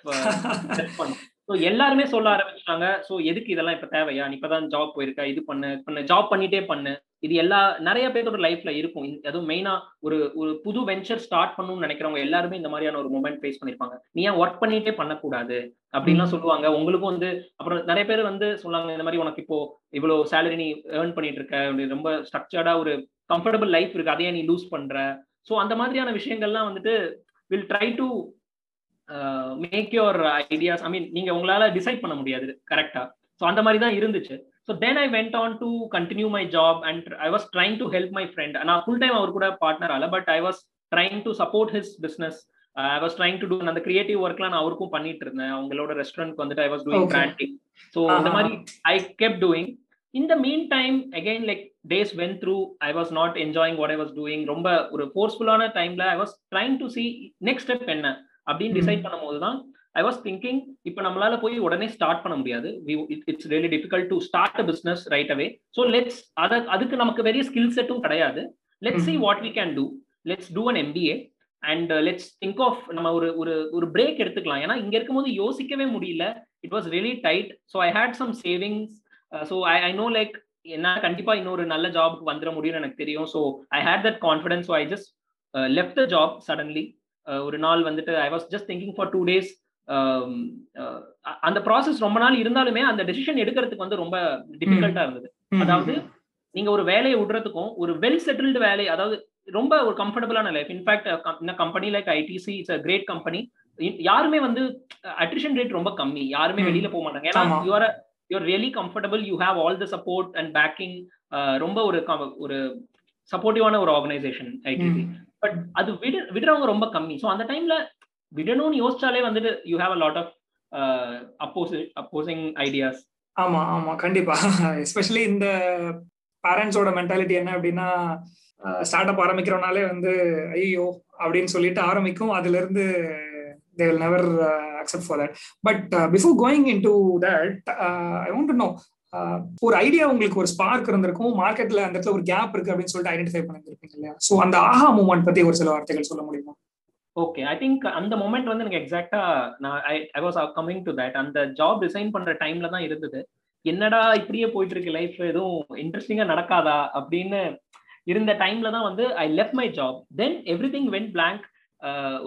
so எல்லாருமே சொல்ல ஆரம்பிச்சாங்க ஸோ எதுக்கு இதெல்லாம் இப்போ தேவையா? நீ இப்பதான் ஜாப் போயிருக்க இது பண்ணு பண்ணு ஜாப் பண்ணிட்டே பண்ணு. இது எல்லா நிறைய பேரோட லைஃப்ல இருக்கும். அதுவும் மெயினா ஒரு ஒரு புது வெஞ்சர் ஸ்டார்ட் பண்ணணும்னு நினைக்கிறவங்க எல்லாருமே இந்த மாதிரியான ஒரு மூமெண்ட் ஃபேஸ் பண்ணிருப்பாங்க. நீ ஏன் ஒர்க் பண்ணிட்டே பண்ணக்கூடாது? அப்படின்லாம் சொல்லுவாங்க. உங்களுக்கும் வந்து அப்புறம் நிறைய பேர் வந்து சொல்லுவாங்க இந்த மாதிரி உனக்கு இப்போ இவ்வளவு சேலரி நீ ஏர்ன் பண்ணிட்டு இருக்க ரொம்ப ஸ்ட்ரக்சர்டா ஒரு கம்ஃபர்டபுள் லைஃப் இருக்கு. அதையே நீ லூஸ் பண்ற. ஸோ அந்த மாதிரியான விஷயங்கள்லாம் வந்துட்டு will try to make your ideas I mean நீங்க உங்களால டிசைட் பண்ண முடியாது கரெக்டா ஸோ அந்த மாதிரி தான் இருந்துச்சு. So then I went on to continue my job and I was trying to help my friend நான் ஃபுல் டைம் அவர் கூட பார்ட்னர் ஆல but I was trying to support his business I was trying to do அந்த creative ஒர்க்லாம் நான் அவருக்கும் பண்ணிட்டு இருந்தேன். அவங்களோட ரெஸ்டாரண்ட் வந்துட்டு I was doing branding so அந்த மாதிரி I kept doing in the mean time again like days went through I was not enjoying what I was doing ரொம்ப ஒரு ஃபோர்ஸ்ஃபுல்லான டைம்ல I was trying to see next step என்ன? அப்படின்னு decide பண்ணும்போது தான் ஐ வாஸ் திங்கிங் இப்போ நம்மளால போய் உடனே ஸ்டார்ட் பண்ண முடியாது. It's really difficult to start a business right away so let's அதை அதுக்கு நமக்கு பெரிய ஸ்கில் செட்டும் கிடையாது. Let's see what we can do let's do an MBA and let's think of நம்ம ஒரு ஒரு ஒரு பிரேக் எடுத்துக்கலாம். ஏன்னா இங்க இருக்கும்போது யோசிக்கவே முடியல. It was really tight so I had some savings so I I know like என்ன கண்டிப்பா இன்னொரு நல்ல ஜாப்க்கு வந்துட முடியும்னு எனக்கு தெரியும். So I had that confidence so I just left the job suddenly ஒரு நாள் வந்துட்டு I was just thinking for two days அந்த ப்ராசஸ் ரொம்ப நாள் இருந்தாலுமே அந்த டெசிஷன் எடுக்கிறதுக்கு வந்து ரொம்ப டிஃபிகல்ட்டா இருந்தது. அதாவது நீங்க ஒரு வேலையை விடுறதுக்கும் ஒரு வெல் செட்டில்டு வேலை அதாவது ரொம்ப ஒரு கம்ஃபர்டபுளான life in fact company like ITC it's a great company யாருமே வந்து அட்ரிஷன் ரேட் ரொம்ப கம்மி. யாருமே வெளியில போக மாட்டாங்க. ஏன்னா you're you're really comfortable you have all the support and backing ரொம்ப ஒரு ஒரு சப்போர்ட்டிவான ஒரு ஆர்கனைசேஷன் ஐடிசி பட் அது விடு விடுறவங்க ரொம்ப கம்மி. ஸோ அந்த டைம்ல விடணும்னு யோசிச்சாலே வந்துட்டு you have a lot of oppose opposing ideas ஆமா ஆமா கண்டிப்பா. எஸ்பெஷலி இந்த பேரண்ட்ஸோட மென்டாலிட்டி என்ன அப்படின்னா ஸ்டார்ட் அப் ஆரம்பிக்கிறோனாலே வந்து ஐயோ அப்படின்னு சொல்லிட்டு ஆரம்பிக்கும். அதுல இருந்து they will never accept for that but before going in to that I want to know ஒரு ஐடியா உங்களுக்கு ஒரு ஸ்பார்க் இருந்திருக்கும். மார்க்கெட்ல அந்த இடத்துல ஒரு கேப் இருக்கு அப்படின்னு சொல்லிட்டு ஐடென்டிஃபை பண்ணிருப்பீங்க இல்லையா? ஸோ அந்த ஆஹா மூமெண்ட் பத்தி ஒரு சில வார்த்தைகள் சொல்ல முடியுமா? ஓகே ஐ திங்க் அந்த மொமெண்ட் வந்து எனக்கு எக்ஸாக்டா நான் I I was coming to that அந்த ஜாப் ரிசைன் பண்ற டைம்ல தான் இருந்தது. என்னடா இப்படியே போயிட்டு இருக்கு லைஃப் எதுவும் இன்ட்ரெஸ்டிங்கா நடக்காதா அப்படின்னு இருந்த டைம்ல தான் வந்து I left my job then everything went blank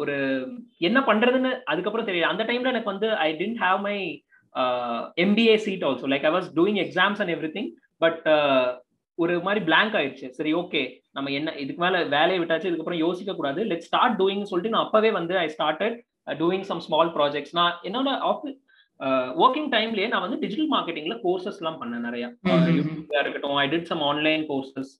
ஒரு என்ன பண்றதுன்னு அதுக்கப்புறம் தெரியல. அந்த டைம்ல எனக்கு வந்து I didn't have my MBA seat also like I was doing exams and everything but ஒரு மாதிரி பிளாங்க் ஆயிடுச்சு. சரி ஓகே நம்ம என்ன இதுக்கு மேல வேலையை விட்டாச்சு இதுக்கப்புறம் யோசிக்க கூடாது. லெட் ஸ்டார்ட் டூயிங் சொல்லிட்டு நான் அப்பவே வந்து I started doing some small projects நான் என்னோட ஆஃபீஸ் ஒர்க்கிங் டைம்லயே நான் வந்து டிஜிட்டல் மார்க்கெட்டிங்ல கோர்சஸ் எல்லாம் பண்ணேன் நிறைய. யூடியூப்ல இருக்கட்டும் I did some online courses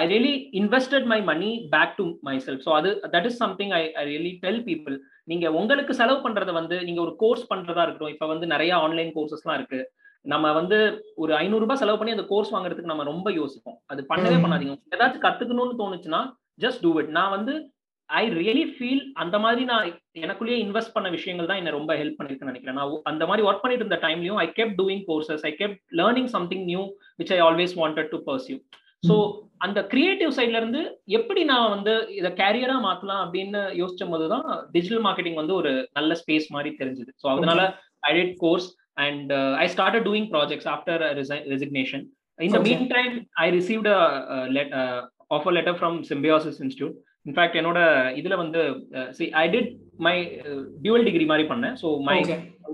I really invested my money back to myself so அது that is something I I really tell people நீங்க உங்களுக்கு செலவு பண்றத வந்து நீங்க ஒரு கோர்ஸ் பண்றதா இருக்கட்டும். இப்ப வந்து நிறைய ஆன்லைன் கோர்சஸ்லாம் இருக்கு. நம்ம வந்து ஒரு ஐநூறு ரூபாய் செலவு பண்ணி அந்த கோர்ஸ் வாங்குறதுக்கு நம்ம ரொம்ப யோசிப்போம். அது பண்ணவே பண்ணாதீங்க. ஏதாச்சும் கத்துக்கணும்னு தோணுச்சுன்னா ஜஸ்ட் டூ இட் நான் வந்து ஐ ரியலி ஃபீல் அந்த மாதிரி நான் எனக்குள்ளேயே இன்வெஸ்ட் பண்ண விஷயங்கள் தான் என்ன ரொம்ப ஹெல்ப் பண்ணிருக்குன்னு நினைக்கிறேன். நான் அந்த மாதிரி ஒர்க் பண்ணிட்டு இருந்த டைம்லயும் I kept doing courses I kept learning something new which I always wanted to pursue so அந்த கிரியேட்டிவ் சைட்ல இருந்து எப்படி நான் வந்து இதை கேரியரா மாத்தலாம் அப்படின்னு யோசிச்ச போது தான் டிஜிட்டல் மார்க்கெட்டிங் வந்து ஒரு நல்ல ஸ்பேஸ் மாதிரி தெரிஞ்சது. ஸோ அதனால I did course and I start doing projects after resignation இந்த meantime I received offer letter from Symbiosis institute in fact என்னோட இதுல வந்து see I did my dual degree மாதிரி பண்ணேன். So my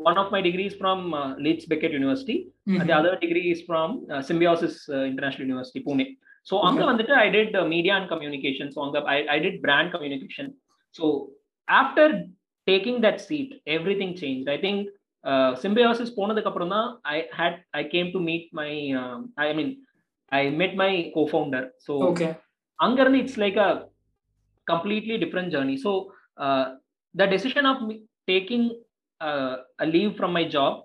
one of my degree is from Leeds Beckett University the other degree is from Symbiosis International University Pune so அங்க வந்துட்டு I did media and communication so அங்க I did brand communication so after taking that seat everything change I think Symbiosis போனதுக்கு அப்புறம் தான் I had I came to meet my I mean I met my co founder so அங்க இருந்து it's like a completely different journey so the decision of taking leave from my job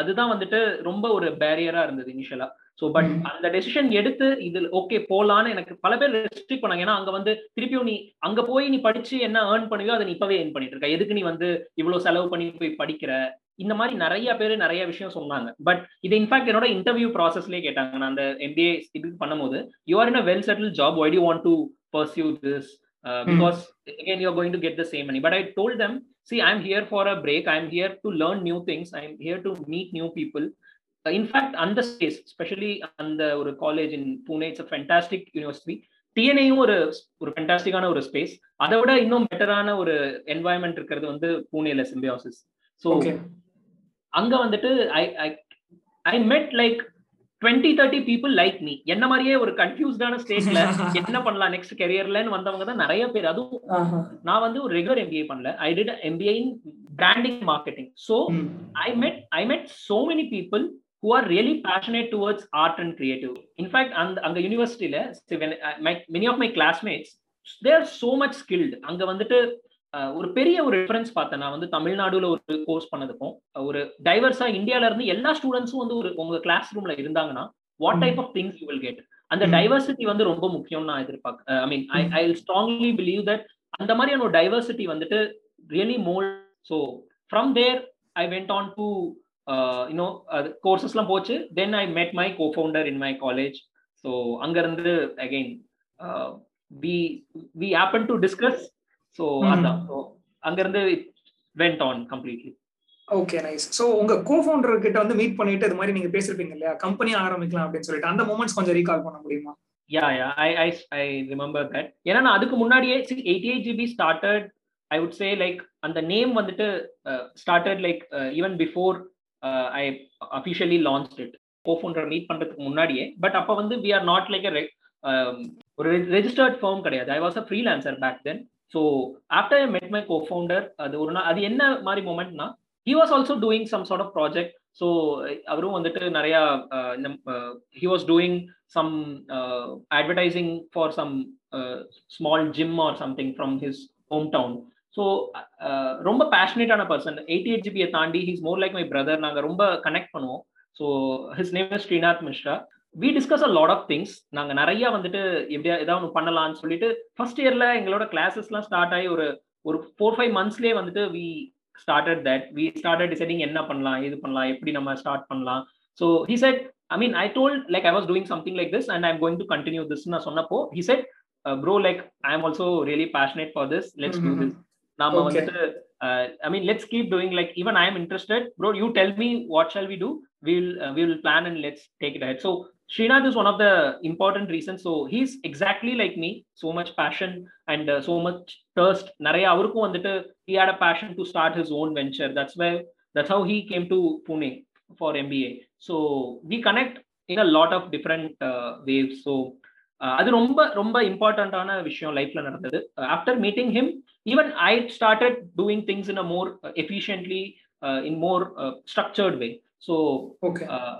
அதுதான் வந்துட்டு ரொம்ப ஒரு பேரியரா இருந்தது இனிஷியலா ஸோ பட் அந்த decision எடுத்து இது ஓகே போலான்னு எனக்கு பல பேர் ரெஸ்ட்ரிக்ட் பண்ணாங்க. ஏன்னா அங்க வந்து திருப்பியும் நீ அங்க போய் நீ படிச்சு என்ன ஏர்ன் பண்ணுவியோ அதை நீ இப்பவே ஏர்ன் பண்ணிட்டு இருக்க. எதுக்கு நீ வந்து இவ்வளவு செலவு பண்ணி போய் படிக்கிற? இந்த மாதிரி நிறைய பேர் நிறைய விஷயம் சொன்னாங்க. பட் இது இன்ஃபேக்ட் என்னோட இன்டர்வியூ ப்ராசஸ்லேயே கேட்டாங்க. நான் அந்த எம்பிஏ இது பண்ணும்போது you are in a well settle job why do want to pursue this because again you're going to get the same money but i told them see i'm here for a break i'm here to learn new things i'm here to meet new people uh, in fact on the space especially on the ஒரு college in pune it's a fantastic university டிஎன்ஏயும் ஒரு ஒரு ஃபென்டாஸ்டிக்கான ஒரு space அதை விட இன்னும் பெட்டரான ஒரு என்வாயன்மெண்ட் இருக்கிறது வந்து பூனேல சிம்பியாசிஸ் ஸோ அங்க வந்துட்டு I I I met like twenty thirty people like me என்ன மாதிரியே ஒரு கன்ஃபியூஸ்டான ஸ்டேஜ்ல என்ன பண்ணலாம் நெக்ஸ்ட் கெரியர்லன்னு வந்தவங்க தான் நிறைய பேர். அதுவும் நான் வந்து ஒரு ரெகுலர் எம்பிஏ பண்ணல. I did MBA in branding marketing so I met I met so many people who are really passionate towards art and creative in fact அந்த அங்க யூனிவர்சிட்டியில many of my classmates they're so much skilled அங்க வந்துட்டு ஒரு பெரிய ஒரு difference பார்த்தேன். நான் வந்து தமிழ்நாடுல ஒரு கோர்ஸ் பண்ணதுக்கும் ஒரு டைவர்ஸா இந்தியால இருந்து எல்லா ஸ்டூடெண்ட்ஸும் வந்து ஒரு உங்க கிளாஸ் ரூம்ல இருந்தாங்கன்னா what type of things you will get அந்த டைவர்சிட்டி வந்து ரொம்ப முக்கியம் நான் எதிர்பார்க்க I mean I I strongly believe that அந்த மாதிரியான ஒரு டைவர்சிட்டி வந்துட்டு really mould so from there I went on to you know கோர்சஸ்லாம் போச்சு. Then I met my co founder in my college so அங்கிருந்து again we we happen to discuss so அதான். So அங்கிருந்து went on completely okay nice so உங்க co founder கிட்ட வந்து meet பண்ணிட்டு இது மாதிரி நீங்க பேசிருப்பீங்க இல்லையா? கம்பெனி ஆரம்பிக்கலாம் அப்படின்னு சொல்லிட்டு. அந்த மூமெண்ட்ஸ் கொஞ்சம் ரீகால் பண்ண முடியுமா? யா யா ஐ ஐ ஐ ரிமெம்பர் தட் ஏன்னா நான் அதுக்கு முன்னாடியே eighty eight GB started I would say like அந்த நேம் வந்துட்டு started like even before I officially launch it co founder meet பண்றதுக்கு முன்னாடியே. பட் அப்போ வந்து வி ஆர் நாட் லைக் ஒரு ரெஜிஸ்டர்ட் ஃபார்ம் கிடையாது. I was a freelancer back then so after I met my co founder அது ஒரு நாள் அது என்ன மாதிரி மூமெண்ட்னா he was also doing some sort of project so அவரும் வந்துட்டு நிறையா இந்த he was doing some advertising for some small gym or something from his hometown so ரொம்ப பேஷனேட்டான பர்சன் எயிட்டி எயிட் ஜிபியை தாண்டி he's more like my brother நாங்கள் ரொம்ப கனெக்ட் பண்ணுவோம். So his name is Srinath Mishra we discuss a lot of things நாங்கள் நிறைய வந்துட்டு எப்படியா ஏதாவது ஒன்று பண்ணலாம்னு சொல்லிட்டு ஃபர்ஸ்ட் இயர்ல எங்களோட கிளாஸஸ்லாம் ஸ்டார்ட் ஆகி ஒரு ஒரு ஃபோர் ஃபைவ் மந்த்ஸ்லேயே வந்துட்டு we started that we started deciding என்ன பண்ணலாம் இது பண்ணலாம் எப்படி நம்ம ஸ்டார்ட் பண்ணலாம். So he said I mean I told like I was doing something like this and I'm going to continue this நான் சொன்னப்போ he said bro like I am also really passionate for this let's do this நாம வந்துட்டு I mean let's keep doing like even I am interested bro you tell me what shall we do we'll we'll plan and let's take it ahead so Srinath is one of the important reasons. So he's exactly like me, so much passion and uh, so much thirst. நிறைய அவருக்கும் வந்துட்டு he had a passion to start his own venture. That's where that's how he came to Pune for MBA. So we connect in a lot of different uh, waves. So அது ரொம்ப ரொம்ப இம்பார்ட்டண்ட்டான விஷயம் லைஃப்ல நடந்தது after meeting him even I started doing things in a more efficiently in more structured way so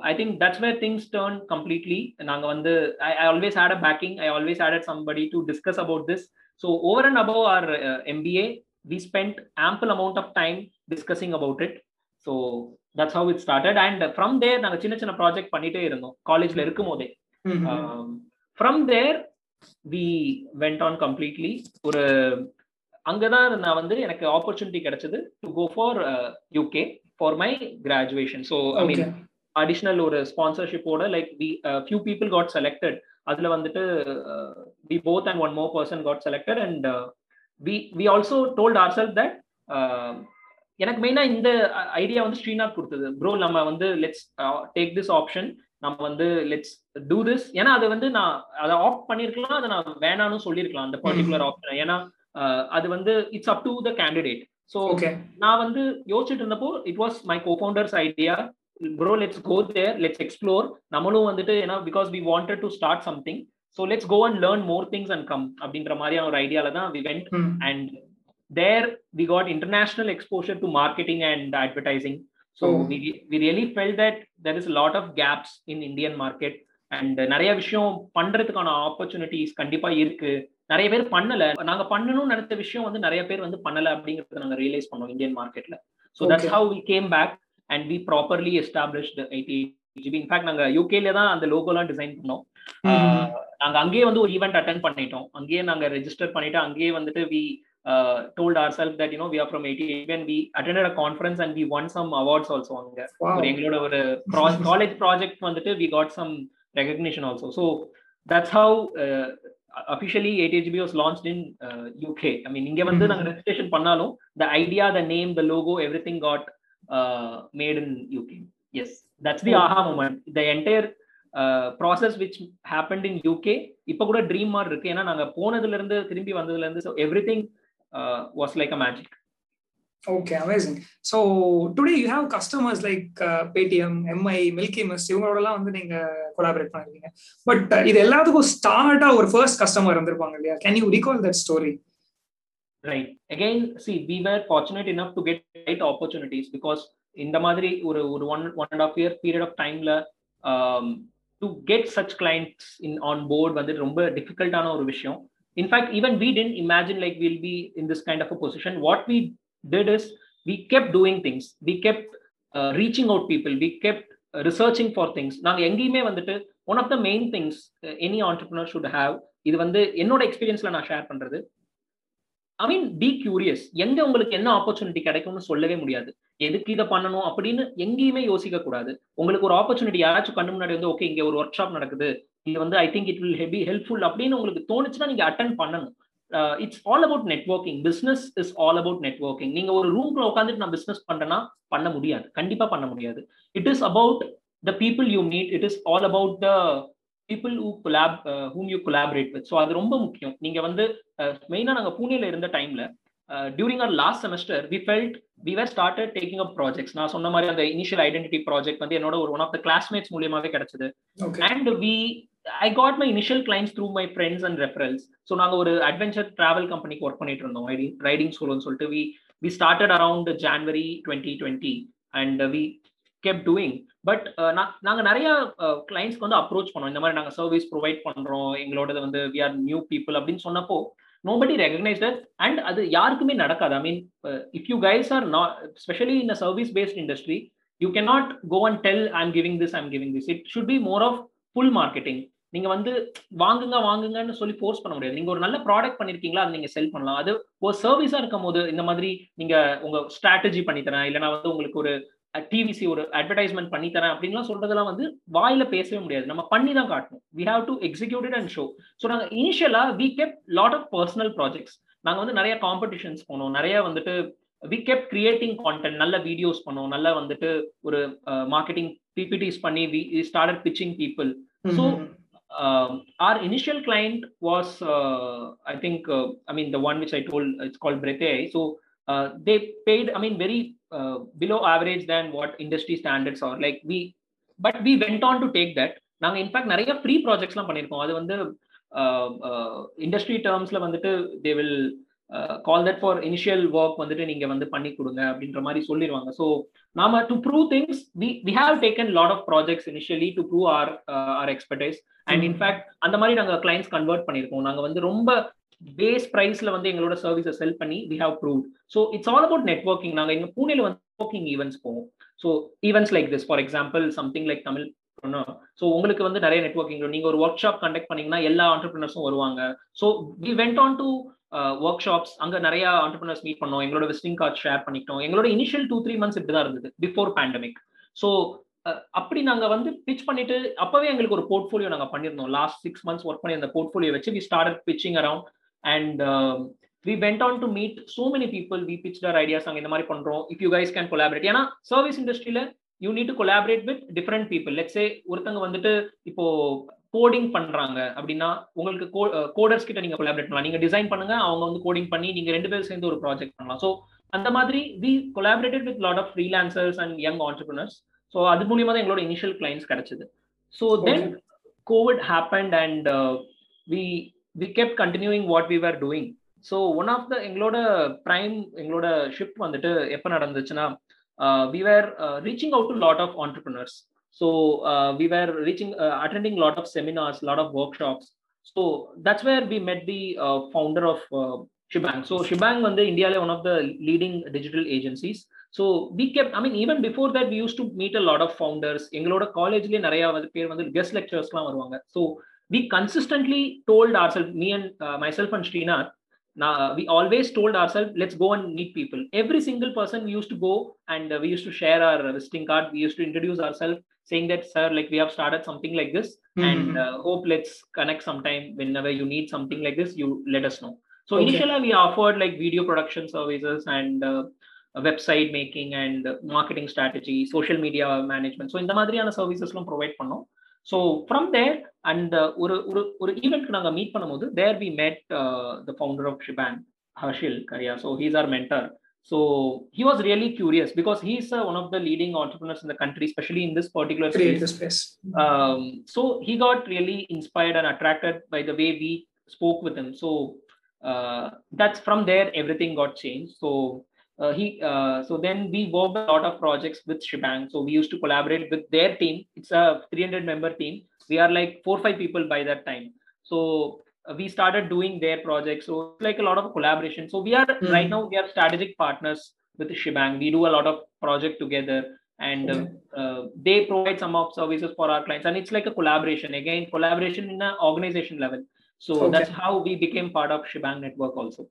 I think that's where things turn completely நாங்கள் வந்து I I always had a backing I always had somebody to discuss about this so over and above our MBA we spend ample amount of time discussing about it so that's how it started and from there நாங்கள் சின்ன சின்ன project பண்ணிட்டே இருந்தோம். காலேஜ்ல இருக்கும் போதே. From there we went on completely ஒரு அங்கதான் நான் வந்து எனக்கு ஆப்பர்ச்சுனிட்டி கிடைச்சது to go for UK for my graduation so I mean additional ஒரு ஸ்பான்சர்ஷிப்போட like we few people got selected அதுல வந்துட்டு we both and one more person got selected and we we also told ourself that எனக்கு மெயினா இந்த idea வந்து ஸ்ரீநாத் கொடுத்தது. Bro நம்ம வந்து லெட்ஸ் டேக் திஸ் ஆப்ஷன் நம்ம வந்து லெட்ஸ் டூ திஸ் ஏன்னா அது வந்து நான் அதை ஆஃப் பண்ணிருக்கலாம் அதை நான் வேணாம்னு சொல்லியிருக்கலாம் அந்த பர்டிகுலர் ஆப்ஷன் ஏன்னா அது வந்து it's up to the candidate so நான் வந்து யோசிச்சுட்டு இருந்தப்போ it was my co founder's idea bro let's go there let's explore நம்மளும் வந்துட்டு ஏன்னா because we wanted to start something so let's go and learn more things and come அப்படின்ற மாதிரியான ஒரு ஐடியால தான் we went and there we got international exposure to marketing and advertising so we really felt that there is lot of gaps in Indian market and நிறைய விஷயம் பண்றதுக்கான opportunities கண்டிப்பா இருக்கு. நிறைய பேர் பண்ணல. நாங்க பண்ணணும்னு நினைத்த விஷயம் வந்து நிறைய பேர் வந்து பண்ணல அப்படிங்கறத நாங்க ரியலைஸ் பண்ணோம் இந்தியன் மார்க்கெட்ல so that's how we came back and we properly established eighty GB in fact நாங்க யூகேல தான் அந்த லோகோலாம் டிசைன் பண்ணோம். நாங்க அங்கேயே வந்து ஒரு ஈவெண்ட் அட்டன் பண்ணிட்டோம். அங்கேயே நாங்க ரெஜிஸ்டர் பண்ணிட்டு அங்கேயே வந்துட்டு we told ourself that you know we are from eighty and we attended a conference and we won some awards also அங்க. ஒரு எங்களோட ஒரு காலேஜ் ப்ராஜெக்ட் வந்துட்டு we got some recognition also so that's how officially ATHB was launch in UK I mean இங்க வந்து நாங்க registration பண்ணாலும் the idea the name the logo everything got made in UK yes that's the aha moment the entire process which happen in UK இப்போ கூட dream மாதிரி இருக்கு. ஏன்னா நாங்க போனதுல இருந்து திரும்பி வந்ததுல இருந்து so everything was like a magic okay amazing so today you have customers like Paytm Mi Milky Mist இவங்களோடலாம் வந்து நீங்க கொலாபரேட் பண்ணிருக்கீங்க. பட் uh, இது எல்லாத்துக்கும் ஸ்டார்டா ஒரு ஃபர்ஸ்ட் கஸ்டமர் இருந்திருப்பாங்க இல்லையா? Can you recall that story right again see we were fortunate enough to get right opportunities because இந்த மாதிரி ஒரு ஒரு one one and half year period of டைம்ல to get such clients in on board வந்து ரொம்ப டிஃபிகல்ட்டான ஒரு விஷயம். In fact even we didn't imagine like we'll be in this kind of a position what we did is we kept doing things. We kept uh, reaching out people. We kept researching for things நாங்கள் எங்கேயுமே வந்துட்டு one of the main things any entrepreneur should have இது வந்து என்னோட எக்ஸ்பீரியன்ஸ்ல நான் share பண்றது. ஐ mean P curious எங்க உங்களுக்கு என்ன ஆப்பர்ச்சுனிட்டி கிடைக்கும்னு சொல்லவே முடியாது. எதுக்கு இதை பண்ணணும் அப்படின்னு எங்கேயுமே யோசிக்க கூடாது. உங்களுக்கு ஒரு ஆப்பர்ச்சுனிட்டி யாராச்சும் கண்ணு முன்னாடி வந்து ஓகே இங்க ஒரு ஒர்க் ஷாப் நடக்குது. இது வந்து I think it will be helpful அப்படின்னு உங்களுக்கு தோணுச்சுன்னா நீங்க அட்டன் பண்ணணும். It's all about networking business is all about networking நீங்க ஒரு ரூம்ல உட்காந்துட்டு நான் பிசினஸ் பண்றேன்னா பண்ண முடியாது. கண்டிப்பா பண்ண முடியாது. It is about the people you meet it is all about the people who collab whom you collaborate with so அது ரொம்ப முக்கியம். நீங்க வந்து மெயினாக நாங்கள் பூனேல இருந்த டைம்ல during our last semester we felt we were started taking up projects நான் சொன்ன மாதிரி அந்த இனிஷியல் ஐடென்டிட்டி ப்ராஜெக்ட் வந்து என்னோட ஒரு ஒன் ஆஃப் த கிளாஸ்மேட்ஸ் மூலியமாவே கிடைச்சது. And we I got my initial clients through my friends and referrals so நாங்கள் ஒரு அட்வென்ச்சர் ட்ராவல் கம்பெனிக்கு ஒர்க் பண்ணிட்டு இருந்தோம். ரைடிங் ஸ்கூல்னு சொல்லிட்டு we we started around January twenty twenty and we kept doing but நாங்கள் நிறைய கிளைண்ட்ஸ்க்கு வந்து அப்ரோச் பண்ணோம். இந்த மாதிரி நாங்கள் சர்வீஸ் ப்ரொவைட் பண்ணுறோம் எங்களோடது வந்து வி ஆர் நியூ பீப்புள் அப்படின்னு சொன்னப்போ நோபடி ரெகனைஸ் தட் அண்ட் அது யாருக்குமே நடக்காது. I mean if you guys are not specially in a service based industry you can not go and tell I'm giving this I'm giving this it should be more of full marketing நீங்க வந்து வாங்குங்க வாங்குங்கன்னு சொல்லி force பண்ண முடியாது. நீங்க ஒரு நல்ல product பண்ணிருக்கீங்களா அதை நீங்க செல் பண்ணலாம். அது ஒரு சர்வீஸா இருக்கும் போது இந்த மாதிரி நீங்க உங்க ஸ்ட்ராட்டஜி பண்ணித்தரேன் இல்லைன்னா வந்து உங்களுக்கு ஒரு டிவிசி ஒரு அட்வர்டைஸ்மெண்ட் பண்ணி தரேன் அப்படின்லாம் சொல்றதெல்லாம் வந்து வாயில பேசவே முடியாது. நம்ம பண்ணி தான் காட்டணும். We have to execute and show so நாங்கள் இனிஷியலா we kept lot of personal projects நாங்கள் வந்து நிறைய காம்படிஷன்ஸ் போனோம். நிறைய வந்துட்டு வி கெப் கிரியேட்டிங் கான்டென்ட் நல்ல வீடியோஸ் பண்ணோம். நல்லா வந்துட்டு ஒரு மார்க்கெட்டிங் பிபிடிஸ் பண்ணி we started pitching people so our initial client was uh, i think uh, i mean the one which i told it's called brete so uh, they paid i mean very below average than what industry standards are like we but we went on to take that நாங்கள் in fact நிறைய free ப்ராஜெக்ட்ஸ்லாம் பண்ணியிருக்கோம் அது வந்து industry டேர்ம்ஸ்ல வந்துட்டு they will call that for initial work வந்துட்டு நீங்க வந்து பண்ணி கொடுங்க அப்படின்ற மாதிரி சொல்லிடுவாங்க ஸோ நாம to prove things we we have taken lot of projects initially to prove our our expertise and in fact அந்த மாதிரி நாங்கள் கிளைண்ட்ஸ் கன்வெர்ட் பண்ணியிருக்கோம். நாங்கள் வந்து ரொம்ப பேஸ் ப்ரைஸ்ல வந்து எங்களோட சர்வீஸை செல் பண்ணி we have prove so it's all about networking நாங்கள் எங்க பூனேல வந்து நெட்ஒர்க்கிங் ஈவெண்ட்ஸ் போவோம். So events like this for example something like Tamil so உங்களுக்கு வந்து நிறைய நெட்ஒர்க்கிங் நீங்க ஒரு ஒர்க் ஷாப் கண்டக்ட் பண்ணீங்கன்னா எல்லா ஆண்டர்பிரினர்ஸும் வருவாங்க. So we went on to workshops அங்கே நிறைய ஆண்டர்பிரினர்ஸ் மீட் பண்ணோம். எங்களோட விசிட்டிங் கார்டு ஷேர் பண்ணிக்கிட்டோம். எங்களோட இனிஷியல் டூ த்ரீ மந்த்ஸ் இப்படி தான் இருந்தது பிஃபோர் பேண்டமிக் ஸோ அப்படி நாங்கள் வந்து பிச் பண்ணிட்டு அப்போவே எங்களுக்கு ஒரு போர்ட்ஃபோலியோ நாங்கள் பண்ணிருந்தோம் லாஸ்ட் சிக்ஸ் மந்த்ஸ் ஒர்க் பண்ணி அந்த போர்ட்ஃபோலியோ வச்சு we start pitching around and we went on to meet so many people we pitch their ideas நாங்கள் இந்த மாதிரி பண்ணுறோம் if you guys can collaborate ஏன்னா சர்வீஸ் இண்டஸ்ட்ரியில you need to collaborate with different people let's say ஒருத்தங்க வந்துட்டு இப்போ coding பண்றாங்க அப்படின்னா உங்களுக்கு கோடர்ஸ் கிட்ட நீங்க கொலாபரேட் பண்ணலாம். நீங்க டிசைன் பண்ணுங்க அவங்க வந்து கோடிங் பண்ணி நீங்க ரெண்டு பேரும் சேர்ந்து ஒரு ப்ராஜெக்ட் பண்ணலாம். ஸோ அந்த மாதிரி we collaborated with lot of freelancers and young entrepreneurs so அது மூலியமா தான் எங்களோட இனிஷியல் கிளைண்ட்ஸ் கிடைச்சது. So then Covid happened and we we kept continuing what we are doing so one of the எங்களோட prime எங்களோட shift வந்துட்டு எப்போ நடந்துச்சுன்னா we were reaching out to lot of entrepreneurs so uh, we were reaching uh, attending a lot of seminars a lot of workshops so that's where we met the uh, founder of shibang so shibang வந்து இந்தியால one of the leading digital agencies so we kept i mean even before that we used to meet a lot of founders எங்களோட காலேஜ்லயே நிறைய பேர் வந்து guest லெக்சர்ஸ்லாம் வருவாங்க so we consistently told ourselves me and myself and Srinath now we always told ourselves let's go and meet people every single person we used to go and we used to share our visiting card we used to introduce ourselves saying that sir like we have started something like this mm-hmm. and uh, hope let's connect sometime whenever you need something like this you let us know so okay. initially we offered like video production services and uh, website making and marketing strategy social media management so இந்த மாதிரியான சர்வீசஸ்லாம் provide பண்ணோம் So from there and ஒரு ஒரு ஒரு ஈவெண்ட்க்கு நாங்கள் meet பண்ணும்போது there we met the founder of chiffon Harshil Kariya so he's our mentor So he was really curious because he's uh, one of the leading entrepreneurs in the country, especially in this particular space. space. Um, so he got really inspired and attracted by the way we spoke with him. So uh, that's from there everything got uh, he so then we worked a lot of projects with Shibang. So we used to collaborate with their team. It's a 300 member team. We are like four five people by that time. So we started doing their projects. So it's like a lot of collaboration. So we are mm. right now we are strategic partners with Shibang. We do a lot of project together, and okay. uh, uh, they provide some of services for our clients. And it's like a collaboration again, collaboration in an organization level. So okay. that's how we became part of Shibang network also.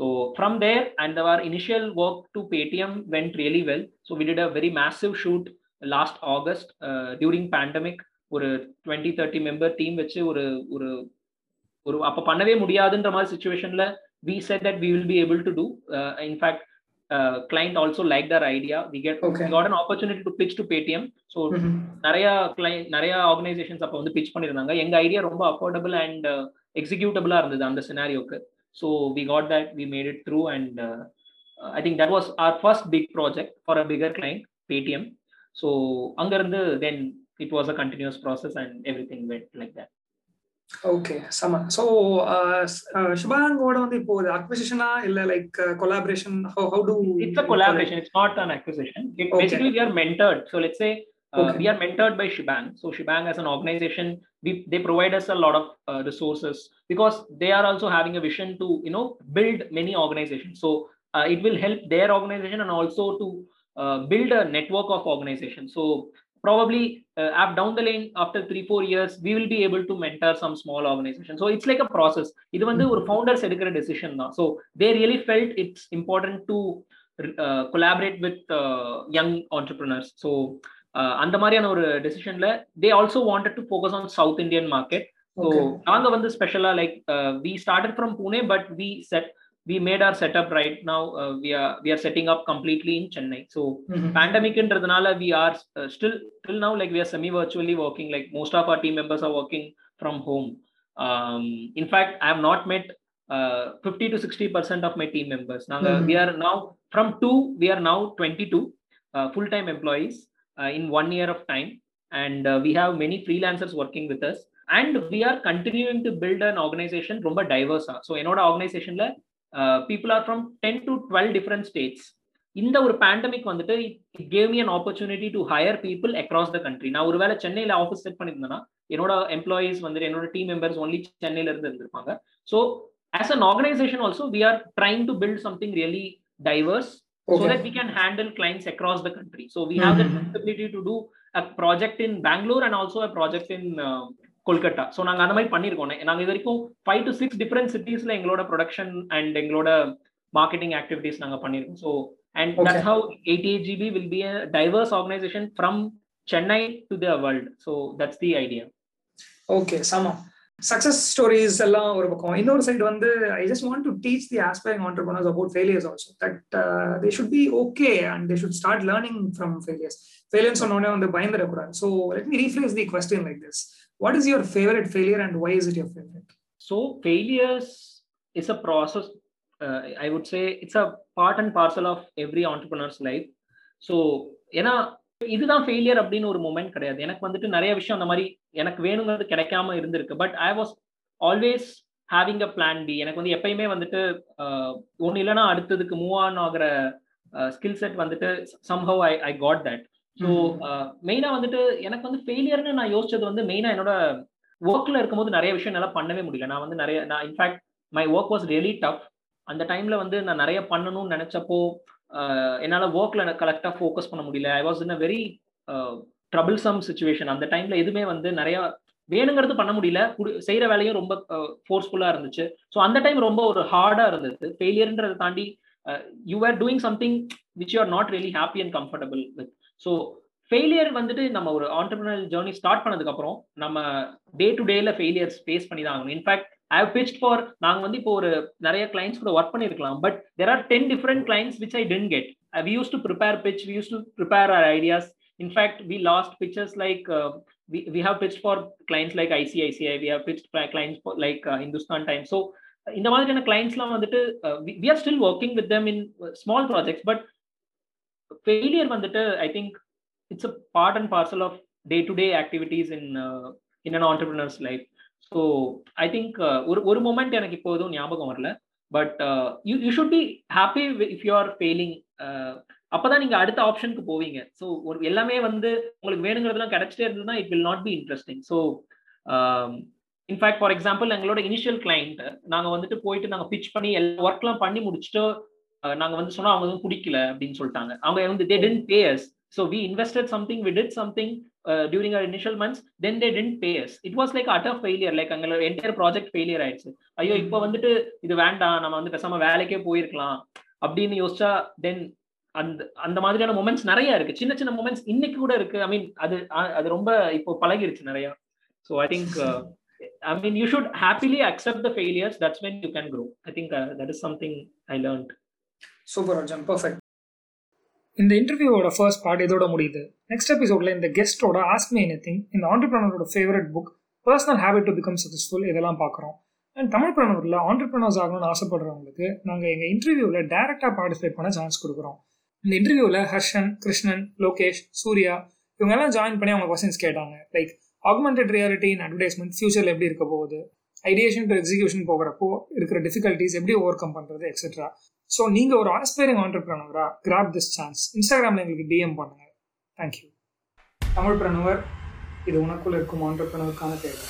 So from there, and our initial work to Paytm went really well. So we did a very massive shoot last August uh, during pandemic. ஒரு twenty thirty member team வச்சு ஒரு ஒரு ஒரு அப்ப பண்ணவே முடியாதுன்ற மாதிரி சுச்சுவேஷன்ல we set that we will be able to do in fact client also like their idea we get got an opportunity to pitch to Paytm so நிறைய கிளைண்ட் நிறைய ஆர்கனைசேஷன்ஸ் அப்போ வந்து பிச் பண்ணியிருந்தாங்க எங்க ஐடியா ரொம்ப அஃபோர்டபுள் அண்ட் எக்ஸிக்யூட்டபிளா இருந்தது அந்த சினாரியோக்கு So we got that we made it through and I think that was our first big project for a bigger client Paytm so அங்கிருந்து then it was a continuous process and everything went like that okay சம so ஷுபாங்கோட வந்து இப்போ ஒரு அக்விசிஷனா இல்ல like collaboration how how to it's a collaboration it's not an acquisition it okay. basically we are mentored so let's say uh, okay. we are mentored by shibang so shibang as an organization we, they provide us a lot of uh, resources because they are also having a vision to you know build many organizations so uh, it will help their organization and also to build a network of organizations so probably uh, up down the lane after three four years we will be able to mentor some small organization so it's like a process இது வந்து ஒரு founders எடுக்கிற decision தான் so they really felt it's important to collaborate with young entrepreneurs so அந்த மாதிரியான ஒரு டெசிஷன்ல they also wanted to focus on south Indian market so நாங்க வந்து ஸ்பெஷலா like we started from Pune but we said we made our setup right now uh, we are we are setting up completely in chennai so mm-hmm. pandemic intradhanala we are uh, still till now like we are semi virtually working like most of our team members are working from home um, in fact i have not met uh, 50 to 60 percent of my team members now mm-hmm. we are now from two we are now 22 uh, full-time employees uh, In one year of time. And uh, we have many freelancers working with us. And we are continuing to build an organization ரொம்ப diverse so என்னோட organizationல people are from ten to twelve different states இந்த ஒரு pandemic வந்துட்டு it gave me an opportunity to hire people across the country நான் ஒருவேளை சென்னையில் office set பண்ணியிருந்தேன்னா என்னோட employees வந்துட்டு என்னோட டீம் மெம்பர்ஸ் ஒன்லி சென்னையில இருந்து இருந்திருப்பாங்க. So as an organization also we are trying to build something really diverse so that we can handle clients across the country. So we have mm-hmm. the flexibility to do a project in Bangalore and also a project in uh, Kolkata so நாங்கள் அந்த மாதிரி பண்ணியிருக்கோம் நாங்கள் இது வரைக்கும் five to six different சிட்டிஸில் எங்களோட production and எங்களோட மார்க்கெட்டிங் ஆக்டிவிட்டீஸ் நாங்கள் பண்ணியிருக்கோம் so and that's how eighty eight GB will be a diverse organization from Chennai to the world so that's the idea okay சமா சக்சஸ் ஸ்டோரிஸ் எல்லாம் ஒரு பக்கம். இன்னொரு சைடு வந்து I just want to teach the aspiring entrepreneurs about failures also that they should be okay and they should start learning from failures failures சொன்னோடனே வந்து பயந்துடக்கூடாது. So let me rephrase the question like this what is your favourite failure and why is it your favourite so failures is a process I would say it's a part and parcel of every every life so ஏன்னா இதுதான் failure அப்படின்னு ஒரு moment கிடையாது. எனக்கு வந்துட்டு நிறைய விஷயம் அந்த மாதிரி எனக்கு வேணுங்கிறது கிடைக்காம இருந்திருக்கு. But I was always having a plan B எனக்கு வந்து எப்பயுமே வந்துட்டு ஒன்று இல்லைன்னா அடுத்ததுக்கு மூவ் ஆன் ஆகிற ஸ்கில் செட் வந்துட்டு somehow I I got that so மெயினா வந்துட்டு எனக்கு வந்து ஃபெயிலியர்னு நான் யோசிச்சது வந்து மெயினா என்னோட ஒர்க்ல இருக்கும்போது நிறைய விஷயம் என்னால் பண்ணவே முடியல. நான் வந்து நிறைய நான் in fact my work was really tough அந்த டைம்ல வந்து நான் நிறைய பண்ணணும்னு நினைச்சப்போ என்னால் ஒர்க்ல கரெக்டாக ஃபோக்கஸ் பண்ண முடியல. I was in a very troublesome situation அந்த டைமில் எதுவுமே வந்து நிறையா வேணுங்கிறது பண்ண முடியல. செய்கிற வேலையும் ரொம்ப ஃபோர்ஸ்ஃபுல்லாக இருந்துச்சு. ஸோ அந்த டைம் ரொம்ப ஒரு ஹார்டாக இருந்தது. ஃபெயிலியர்ன்றதை தாண்டி you are doing something which you are not really happy and comfortable with so failure வந்துட்டு நம்ம ஒரு ஆண்டர்பிரினல் ஜேர்னி ஸ்டார்ட் பண்ணதுக்கு அப்புறம் நம்ம டே டு டேல ஃபெயிலியர்ஸ் ஃபேஸ் பண்ணி தான் ஆகணும். In fact I have pitch for நாங்கள் வந்து இப்போ ஒரு நிறைய கிளைண்ட்ஸ் கூட ஒர்க் பண்ணிருக்கலாம் but there are ten different clients which I didn't get we use to prepare pitch we use to prepare our ideas in fact we lost pictures like we, we have pitched for clients like ICICI, we have pitched clients for like uh, Hindustan Times. So இந்த மாதிரியான கிளைண்ட்ஸ்லாம் வந்துட்டு we are still working with them in small projects but failure வந்துட்டு I think it's a part and parcel of day to day activities in in an entrepreneurs life so I think ஒரு ஒரு moment எனக்கு இப்போ எதுவும் ஞாபகம் வரல. But you you should be happy if you are failing அப்பதான் நீங்க அடுத்த ஆப்ஷனுக்கு போவீங்க. ஸோ ஒரு எல்லாமே வந்து உங்களுக்கு வேணுங்கிறதுலாம் கிடைச்சிட்டே இருந்ததுன்னா it will not be interesting so in fact for example எங்களோட இனிஷியல் கிளைண்ட் நாங்க வந்துட்டு போயிட்டு நாங்க பிச் பண்ணி எல்லா ஒர்க்லாம் பண்ணி முடிச்சுட்டு uh, நாங்க வந்து சொன்னா அவங்க வந்து பிடிக்கல அப்படின்னு சொல்லிட்டாங்க. அவங்க வந்து they didn't pays so we invested something we did something our initial months then they didn't pay as it was like at of failure like எங்களோட என்டையர் ப்ராஜெக்ட் ஃபெயிலியர் ஆயிடுச்சு. ஐயோ இப்போ வந்துட்டு இது வேண்டாம் நம்ம வந்து பேசாம வேலைக்கே போயிருக்கலாம் அப்படின்னு யோசிச்சா தென் அந்த அந்த மாதிரியான மூமெண்ட்ஸ் நிறைய இருக்கு. சின்ன சின்ன மூமெண்ட்ஸ் இன்னைக்கு கூட இருக்கு. ஐ மீன் அது அது ரொம்ப இப்போ பழகிடுச்சு நிறைய. So I think I mean, you should happily accept the failures. That's when you can grow. I think uh, that is something I learned. Super perfect இந்த இன்டர்வியூவோட ஃபர்ஸ்ட் பார்ட் இதோட முடியுது. நெக்ஸ்ட் எபிசோட்ல இந்த கெஸ்டோட ஆஸ்க் மீ எனி திங் இந்த ஆண்டர்பிரனரோட favourite book personal habit to become successful இதெல்லாம் பார்க்குறோம். அண்ட் தமிழ் பிரணூரில் ஆண்டர்பிரனர்ஸ் ஆகணும்னு ஆசைப்படுறவங்களுக்கு நாங்கள் எங்கள் இன்டர்வியூவில் டேரெக்டாக பார்ட்டிசிபேட் பண்ண சான்ஸ் கொடுக்குறோம். இந்த இன்டர்வியூவில் ஹர்ஷன் கிருஷ்ணன் லோகேஷ் சூர்யா இவங்கெல்லாம் ஜாயின் பண்ணி அவங்க கொஸ்டின்ஸ் கேட்டாங்க. Like augmented reality in advertisement ஃபியூச்சரில் எப்படி இருக்க போகுது? ஐடியேஷன் டு எக்ஸிக்யூஷன் போகிறப்போ இருக்கிற டிஃபிகல்ட்டிஸ் எப்படி ஓவர் கம் பண்ணுறது எக்ஸெட்ரா ஸோ நீங்கள் ஒரு ஆஸ்பைரிங் ஆண்டர்பிரனவரா கிராப் திஸ் சான்ஸ் இன்ஸ்டாகிராமில் எங்களுக்கு டிஎம் பண்ணுங்கள் தேங்க்யூ தமிழ் பிரனவர் இது உனக்குள்ள இருக்கும் ஆண்டர்பிரனருக்கான தேவை.